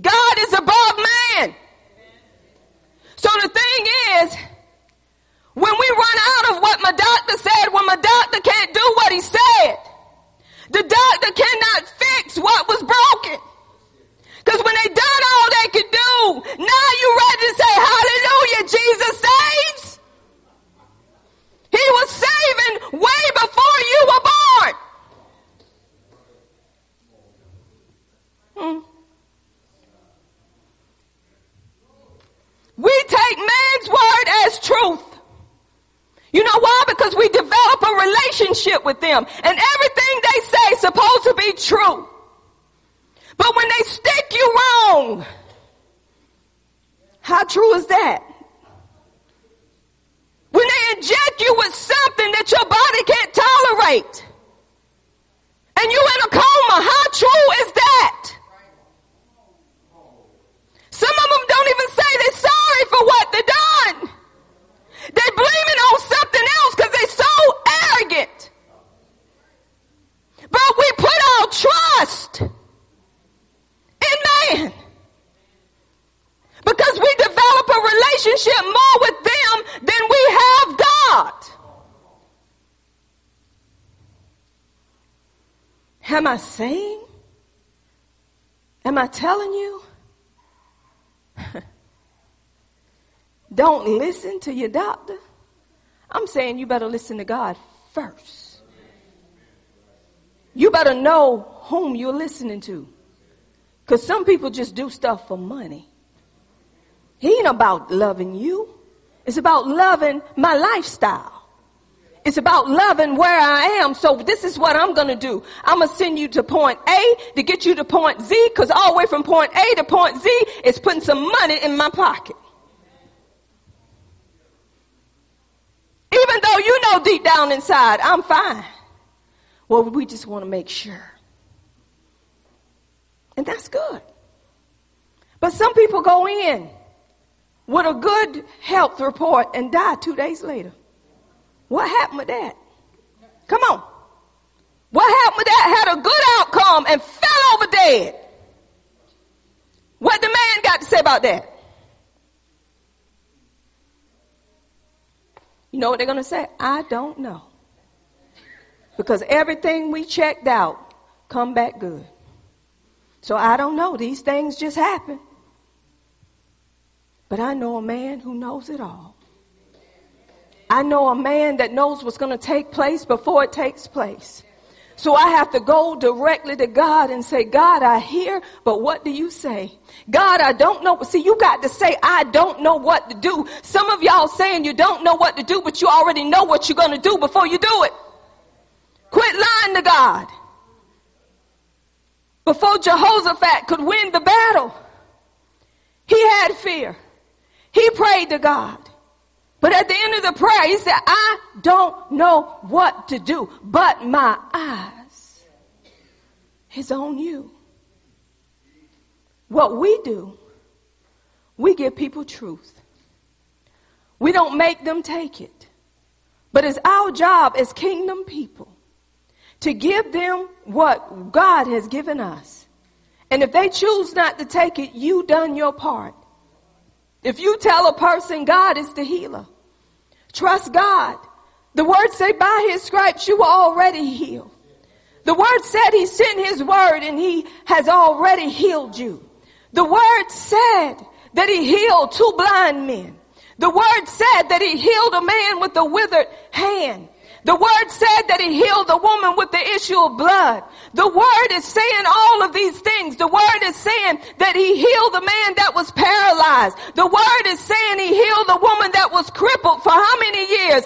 God is above man. So the thing is, when we run out of what my doctor said, when my doctor can't do what he said, the doctor cannot fix what was broken. Because when they done all they could do, now you ready to say, hallelujah, Jesus saves. Was saving way before you were born. Hmm. We take man's word as truth. You know why? Because we develop a relationship with them and everything they say is supposed to be true. But when they stick you wrong, how true is that? When they inject you with something that your body can't tolerate and you in a coma, how true is that? Some of them don't even say they're sorry for what they've done. They blame it on something else because they're so arrogant. But we put our trust in man. Because we develop a relationship more with them than have God. Am I saying? Am I telling you? Don't listen to your doctor. I'm saying you better listen to God first. You better know whom you're listening to. Because some people just do stuff for money. He ain't about loving you. It's about loving my lifestyle. It's about loving where I am. So this is what I'm going to do. I'm going to send you to point A to get you to point Z because all the way from point A to point Z is putting some money in my pocket. Even though you know deep down inside, I'm fine. Well, we just want to make sure. And that's good. But some people go in with a good health report and die two days later. What happened with that? Come on. What happened with that? Had a good outcome and fell over dead. What the man got to say about that? You know what they're going to say? I don't know. Because everything we checked out come back good. So I don't know. These things just happen. But I know a man who knows it all. I know a man that knows what's going to take place before it takes place. So I have to go directly to God and say, God, I hear, but what do you say? God, I don't know. See, you got to say, I don't know what to do. Some of y'all saying you don't know what to do, but you already know what you're going to do before you do it. Quit lying to God. Before Jehoshaphat could win the battle, he had fear. He prayed to God. But at the end of the prayer, he said, I don't know what to do, but my eyes is on you. What we do, we give people truth. We don't make them take it. But it's our job as kingdom people to give them what God has given us. And if they choose not to take it, you done your part. If you tell a person God is the healer, trust God. The word say by his stripes you were already healed. The word said he sent his word and he has already healed you. The word said that he healed two blind men. The word said that he healed a man with a withered hand. The word said that he healed the woman with the issue of blood. The word is saying all of these things. The word is saying that he healed the man that was paralyzed. The word is saying he healed the woman that was crippled for how many years?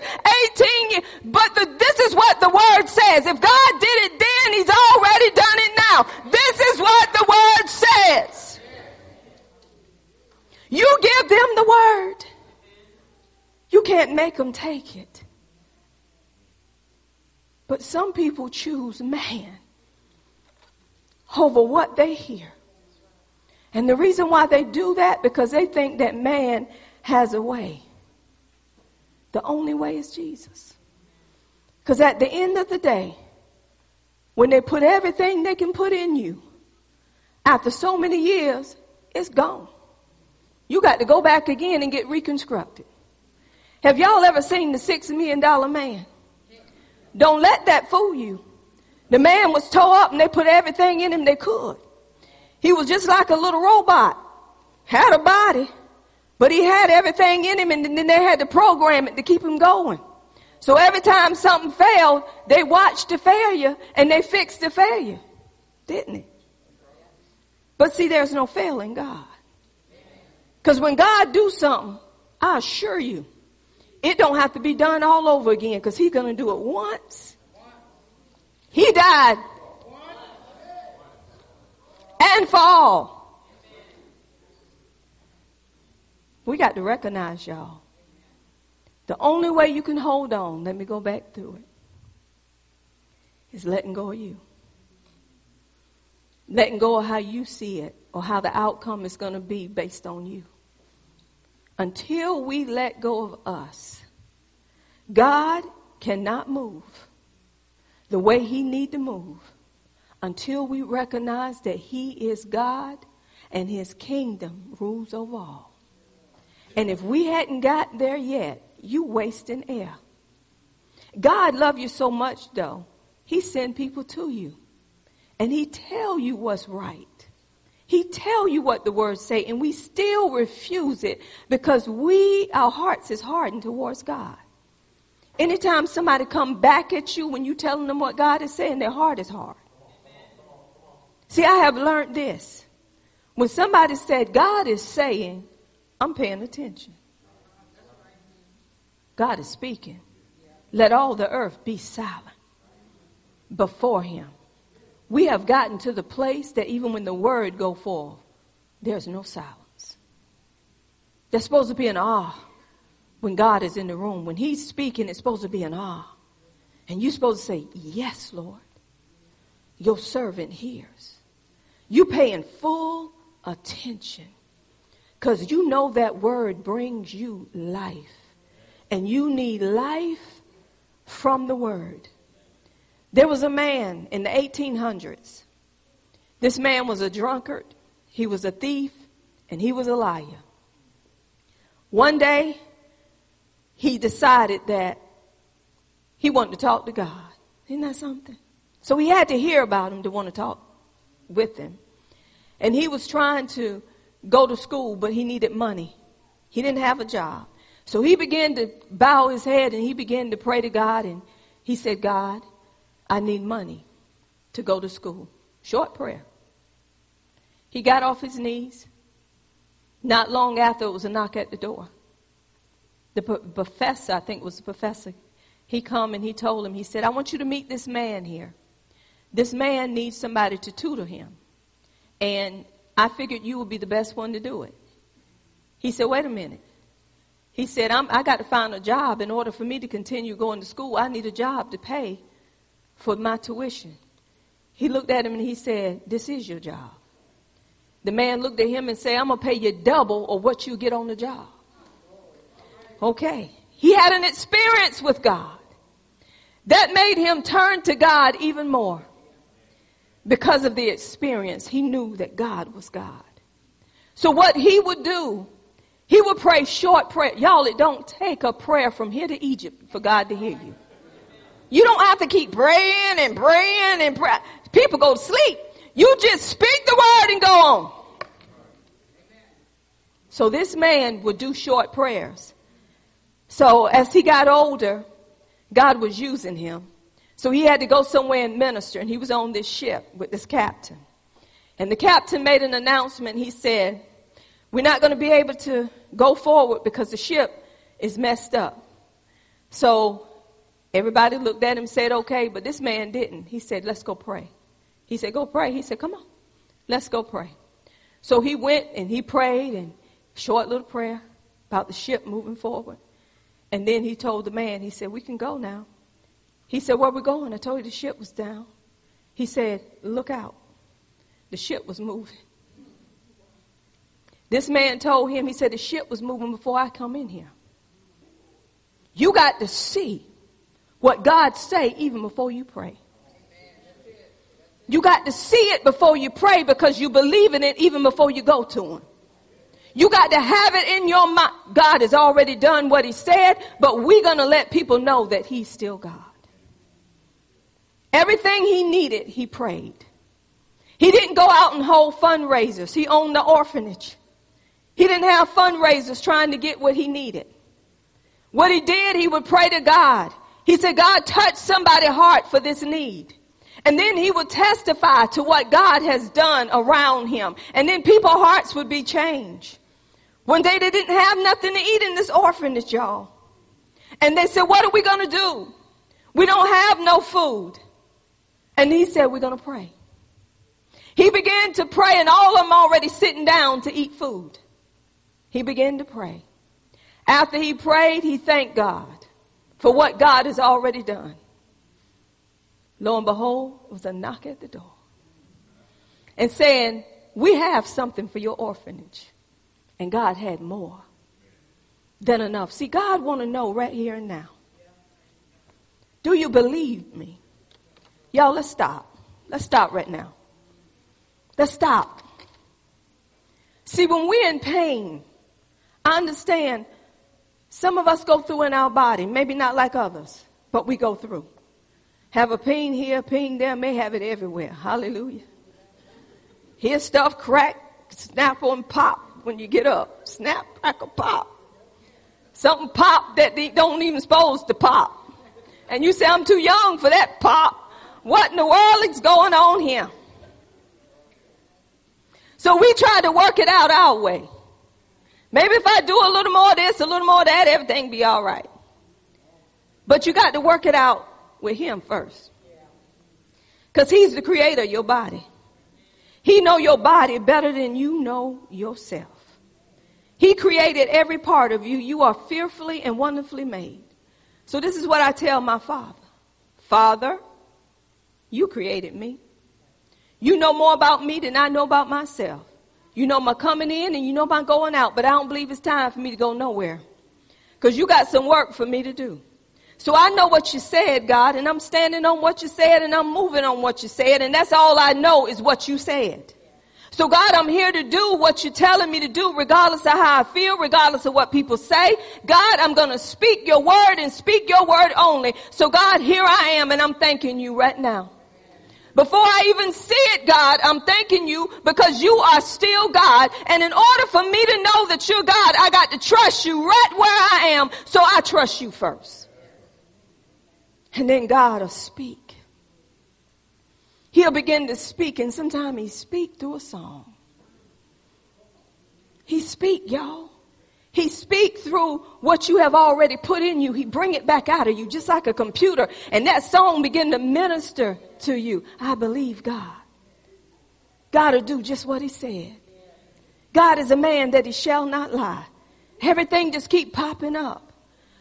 18 years. But the, this is what the word says. If God did it then, he's already done it now. This is what the word says. You give them the word. You can't make them take it. But some people choose man over what they hear. And the reason why they do that, because they think that man has a way. The only way is Jesus. Because at the end of the day, when they put everything they can put in you, after so many years, it's gone. You got to go back again and get reconstructed. Have y'all ever seen the six million dollar man? Don't let that fool you. The man was tore up and they put everything in him they could. He was just like a little robot. Had a body, but he had everything in him and then they had to program it to keep him going. So every time something failed, they watched the failure and they fixed the failure. Didn't it? But see, there's no failing God. Because when God do something, I assure you, it don't have to be done all over again because he's going to do it once. He died. And for all. We got to recognize y'all. The only way you can hold on, let me go back to it, is letting go of you. Letting go of how you see it or how the outcome is going to be based on you until we let go of us, God cannot move the way he need to move until we recognize that he is God and his kingdom rules over all. And if we hadn't got there yet, you wasting air. God love you so much though. He send people to you. And he tell you what's right. He tell you what the words say and we still refuse it because we, our hearts is hardened towards God. Anytime somebody come back at you when you telling them what God is saying, their heart is hard. See, I have learned this. When somebody said, God is saying, I'm paying attention. God is speaking. Let all the earth be silent before him. We have gotten to the place that even when the word go forth, there's no silence. There's supposed to be an awe when God is in the room. When he's speaking, it's supposed to be an awe. And you're supposed to say, yes, Lord. Your servant hears. You paying full attention because you know that word brings you life. And you need life from the word. There was a man in the 1800s. This man was a drunkard, he was a thief, and he was a liar. One day, he decided that he wanted to talk to God. Isn't that something? So he had to hear about him to want to talk with him. And he was trying to go to school, but he needed money. He didn't have a job. So he began to bow his head and he began to pray to God and he said, God, I need money to go to school. Short prayer. He got off his knees. Not long after, it was a knock at the door. The professor, I think was the professor, he come and he told him, he said, I want you to meet this man here. This man needs somebody to tutor him. And I figured you would be the best one to do it. He said, wait a minute. He said, i got to find a job in order for me to continue going to school. I need a job to pay for my tuition. He looked at him and he said, This is your job. The man looked at him and said, I'm going to pay you double of what you get on the job. Okay. He had an experience with God that made him turn to God even more. Because of the experience, he knew that God was God. So what he would do, he would pray short prayer. Y'all, it don't take a prayer from here to Egypt for God to hear you. You don't have to keep praying and praying and pray. People go to sleep. You just speak the word and go on. So this man would do short prayers. So as he got older, God was using him. So he had to go somewhere and minister, and he was on this ship with this captain. And the captain made an announcement. He said, We're not going to be able to go forward because the ship is messed up. So everybody looked at him said, Okay, but this man didn't. He said, Let's go pray. He said, Go pray. He said, Come on, let's go pray. So he went and he prayed and short little prayer about the ship moving forward. And then he told the man, he said, We can go now. He said, Where we going? I told you the ship was down. He said, Look out. The ship was moving. This man told him, he said, the ship was moving before I come in here. You got to see what God say even before you pray. You got to see it before you pray because you believe in it even before you go to him. You got to have it in your mind. God has already done what he said, but we're going to let people know that he's still God. Everything he needed, he prayed. He didn't go out and hold fundraisers. He owned the orphanage. He didn't have fundraisers trying to get what he needed. What he did, he would pray to God. He said, God, touch somebody's heart for this need. And then he would testify to what God has done around him. And then people's hearts would be changed. One day they didn't have nothing to eat in this orphanage, y'all. And they said, what are we going to do? We don't have no food. And he said, we're going to pray. He began to pray and all of them already sitting down to eat food. He began to pray. After he prayed, he thanked God for what God has already done. Lo and behold, it was a knock at the door and saying, we have something for your orphanage. And God had more than enough. See, God want to know right here and now. Do you believe me? Y'all, let's stop. Let's stop right now. Let's stop. See, when we're in pain, I understand some of us go through in our body, maybe not like others, but we go through. Have a pain here, pain there, may have it everywhere. Hallelujah. Hear stuff crack, snap and pop when you get up. Snap, crackle, pop. Something pop that they don't even supposed to pop. And you say, I'm too young for that pop. What in the world is going on here? So we try to work it out our way. Maybe if I do a little more of this, a little more of that, everything be all right. But you got to work it out with him first. Cause he's the creator of your body. He know your body better than you know yourself. He created every part of you. You are fearfully and wonderfully made. So this is what I tell my father. Father, you created me. You know more about me than I know about myself. You know my coming in and you know my going out, but I don't believe it's time for me to go nowhere. Cause you got some work for me to do. So I know what you said, God, and I'm standing on what you said and I'm moving on what you said, and that's all I know is what you said. So God, I'm here to do what you're telling me to do, regardless of how I feel, regardless of what people say. God, I'm gonna speak your word and speak your word only. So God, here I am and I'm thanking you right now. Before I even see it, God, I'm thanking you because you are still God. And in order for me to know that you're God, I got to trust you right where I am. So I trust you first. And then God will speak. He'll begin to speak and sometimes he speak through a song. He speak, y'all. He speak through what you have already put in you. He bring it back out of you just like a computer. And that song begin to minister to you. I believe God. God will do just what he said. God is a man that he shall not lie. Everything just keep popping up.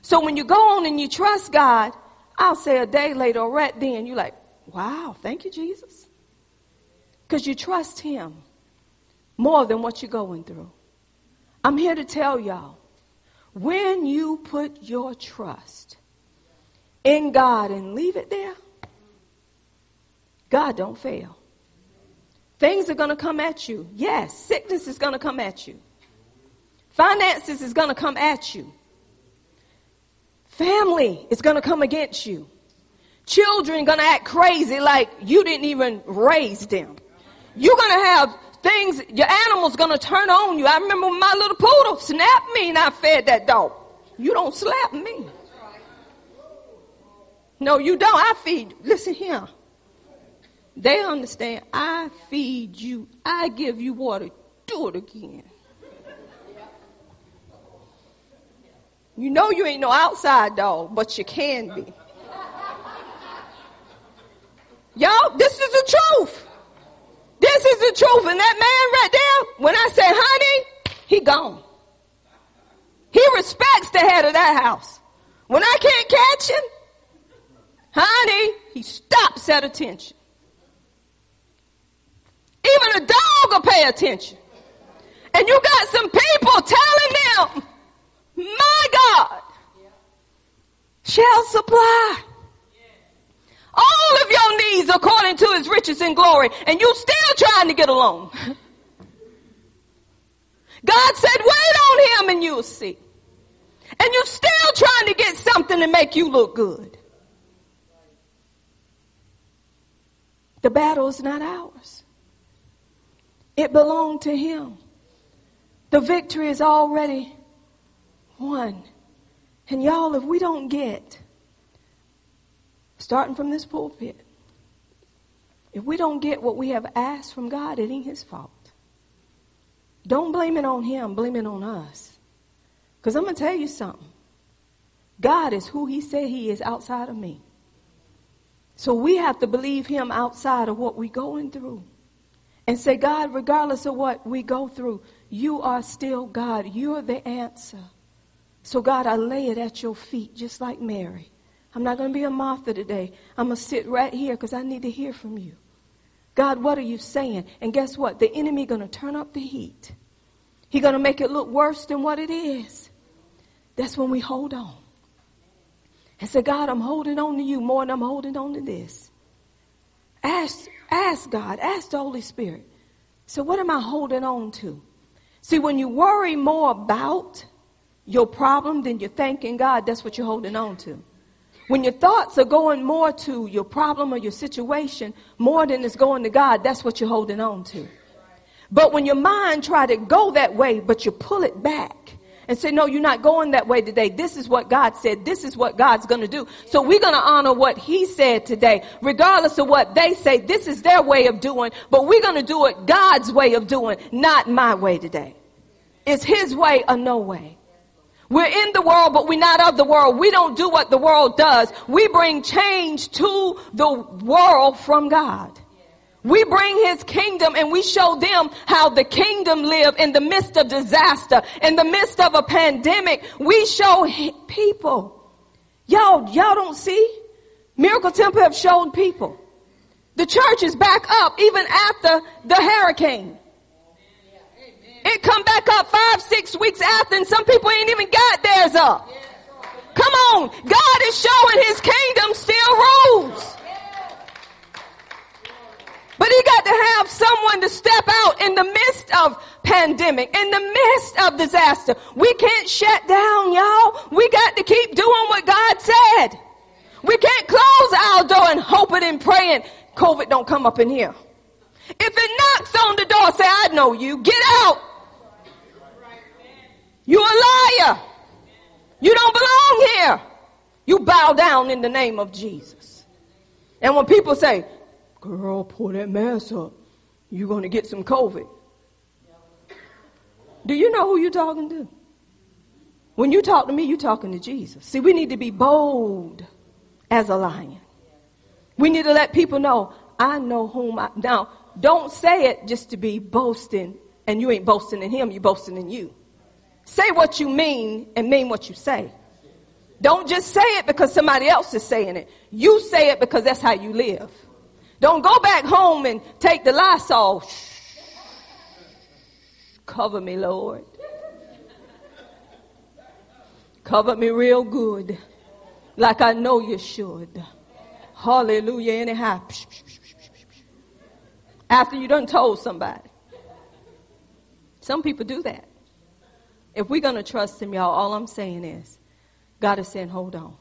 So when you go on and you trust God, I'll say a day later or right then, you're like, wow, thank you, Jesus. Because you trust him more than what you're going through. I'm here to tell y'all when you put your trust in God and leave it there, God don't fail. Things are going to come at you. Yes, sickness is going to come at you. Finances is going to come at you. Family is going to come against you. Children going to act crazy like you didn't even raise them. You're going to have things, your animal's gonna turn on you. I remember my little poodle snapped me and I fed that dog. You don't slap me. No, you don't. I feed. Listen here. They understand. I feed you. I give you water. Do it again. You know you ain't no outside dog, but you can be. Y'all, this is the truth. This is the truth. And that man right there, when I say honey, he gone. He respects the head of that house. When I can't catch him, honey, he stops at attention. Even a dog will pay attention. And you got some people telling them, my God shall supply all of your needs according to his riches and glory. And you still trying to get along. God said, wait on him and you'll see. And you're still trying to get something to make you look good. The battle is not ours. It belonged to him. The victory is already won. And y'all, if we don't get, starting from this pulpit, if we don't get what we have asked from God, it ain't his fault. Don't blame it on him, blame it on us. Because I'm going to tell you something. God is who he said he is outside of me. So we have to believe him outside of what we're going through. And say, God, regardless of what we go through, you are still God. You're the answer. So, God, I lay it at your feet just like Mary. I'm not going to be a Martha today. I'm going to sit right here because I need to hear from you. God, what are you saying? And guess what? The enemy going to turn up the heat. He's going to make it look worse than what it is. That's when we hold on. And say, God, I'm holding on to you more than I'm holding on to this. Ask, ask God, ask the Holy Spirit. So what am I holding on to? See, when you worry more about your problem than you're thanking God, that's what you're holding on to. When your thoughts are going more to your problem or your situation more than it's going to God, that's what you're holding on to. But when your mind try to go that way, but you pull it back and say, no, you're not going that way today. This is what God said. This is what God's going to do. So we're going to honor what he said today, regardless of what they say. This is their way of doing, but we're going to do it God's way of doing, not my way today. It's his way or no way. We're in the world, but we're not of the world. We don't do what the world does. We bring change to the world from God. We bring his kingdom and we show them how the kingdom live in the midst of disaster, in the midst of a pandemic. We show people. Y'all, y'all don't see? Miracle Temple have shown people. The church is back up even after the hurricane. It come back up five, six weeks after and some people ain't even got theirs up. Come on. God is showing his kingdom still rules. But he got to have someone to step out in the midst of pandemic, in the midst of disaster. We can't shut down, y'all. We got to keep doing what God said. We can't close our door and hoping and praying COVID don't come up in here. If it knocks on the door, say, I know you. Get out. You a liar. You don't belong here. You bow down in the name of Jesus. And when people say, girl, pull that mask up, you're going to get some COVID. Do you know who you're talking to? When you talk to me, you're talking to Jesus. See, we need to be bold as a lion. We need to let people know, I know whom I. Now, don't say it just to be boasting, and you ain't boasting in him, you're boasting in you. Say what you mean and mean what you say. Don't just say it because somebody else is saying it. You say it because that's how you live. Don't go back home and take the Lysol. Cover me, Lord. Cover me real good. Like I know you should. Hallelujah. Anyhow. After you done told somebody. Some people do that. If we're going to trust Him, y'all, all I'm saying is God is saying, hold on.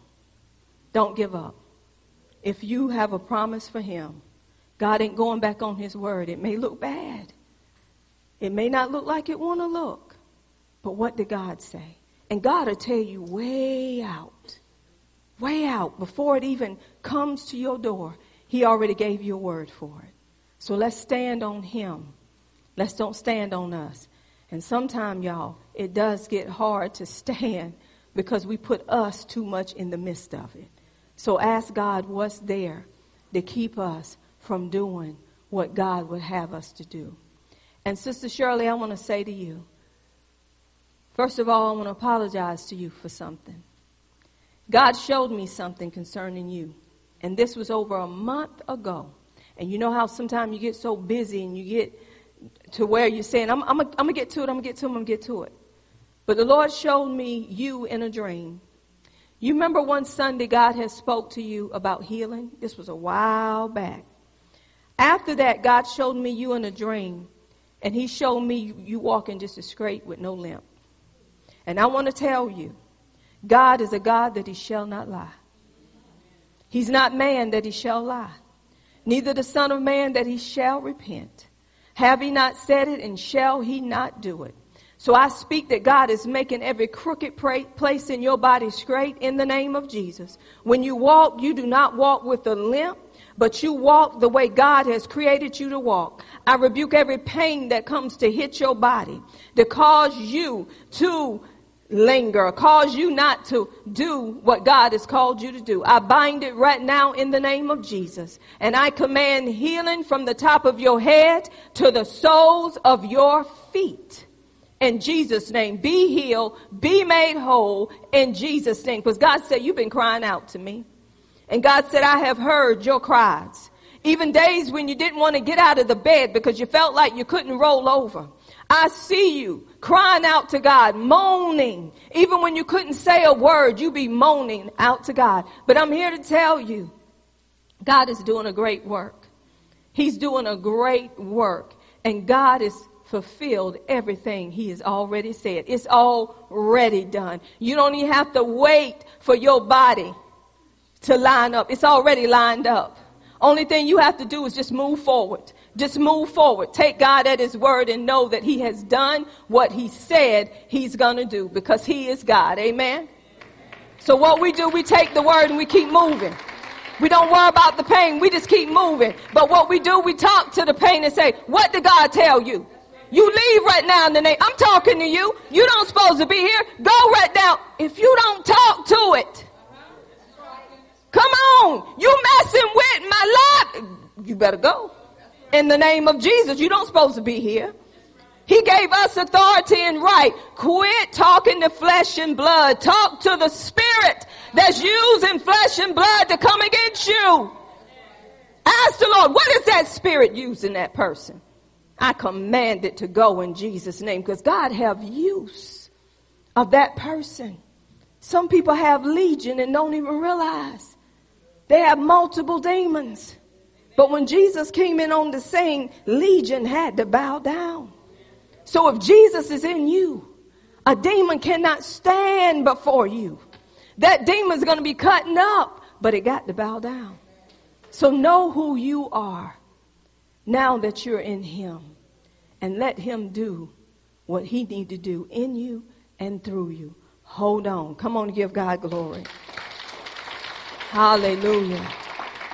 Don't give up. If you have a promise for Him, God ain't going back on His word. It may look bad. It may not look like it want to look. But what did God say? And God will tell you way out, way out before it even comes to your door. He already gave you a word for it. So let's stand on Him. Let's don't stand on us. And sometimes, y'all, it does get hard to stand because we put us too much in the midst of it. So ask God what's there to keep us from doing what God would have us to do. And Sister Shirley, I want to say to you, first of all, I want to apologize to you for something. God showed me something concerning you. And this was over a month ago. And you know how sometimes you get so busy and you get to where you're saying, I'm, I'm going to get to it, I'm going to get to it, I'm going to get to it. But the Lord showed me you in a dream. You remember one Sunday God had spoke to you about healing? This was a while back. After that, God showed me you in a dream, and He showed me you walking just as straight with no limp. And I want to tell you, God is a God that He shall not lie. He's not man that He shall lie, neither the Son of Man that He shall repent. Have He not said it, and shall He not do it? So I speak that God is making every crooked place in your body straight in the name of Jesus. When you walk, you do not walk with a limp, but you walk the way God has created you to walk. I rebuke every pain that comes to hit your body, to cause you to linger, cause you not to do what God has called you to do. I bind it right now in the name of Jesus. And I command healing from the top of your head to the soles of your feet in Jesus' name. Be healed, be made whole in Jesus' name. Because God said, You've been crying out to me. And God said, I have heard your cries. Even days when you didn't want to get out of the bed because you felt like you couldn't roll over. I see you crying out to God, moaning. Even when you couldn't say a word, you be moaning out to God. But I'm here to tell you, God is doing a great work. He's doing a great work. And God is fulfilled everything he has already said. It's already done. You don't even have to wait for your body to line up. It's already lined up. Only thing you have to do is just move forward. Just move forward. Take God at his word and know that he has done what he said he's going to do because he is God. Amen. So what we do, we take the word and we keep moving. We don't worry about the pain. We just keep moving. But what we do, we talk to the pain and say, what did God tell you? You leave right now in the name. I'm talking to you. You don't supposed to be here. Go right now. If you don't talk to it, come on. You messing with my life. You better go. In the name of Jesus, you don't supposed to be here. He gave us authority and right. Quit talking to flesh and blood. Talk to the spirit that's using flesh and blood to come against you. Ask the Lord, what is that spirit using that person? I command it to go in Jesus' name because God have use of that person. Some people have legion and don't even realize they have multiple demons. But when Jesus came in on the scene, legion had to bow down. So if Jesus is in you, a demon cannot stand before you. That demon is going to be cutting up, but it got to bow down. So know who you are now that you're in him and let him do what he need to do in you and through you. Hold on. Come on, give God glory. Hallelujah.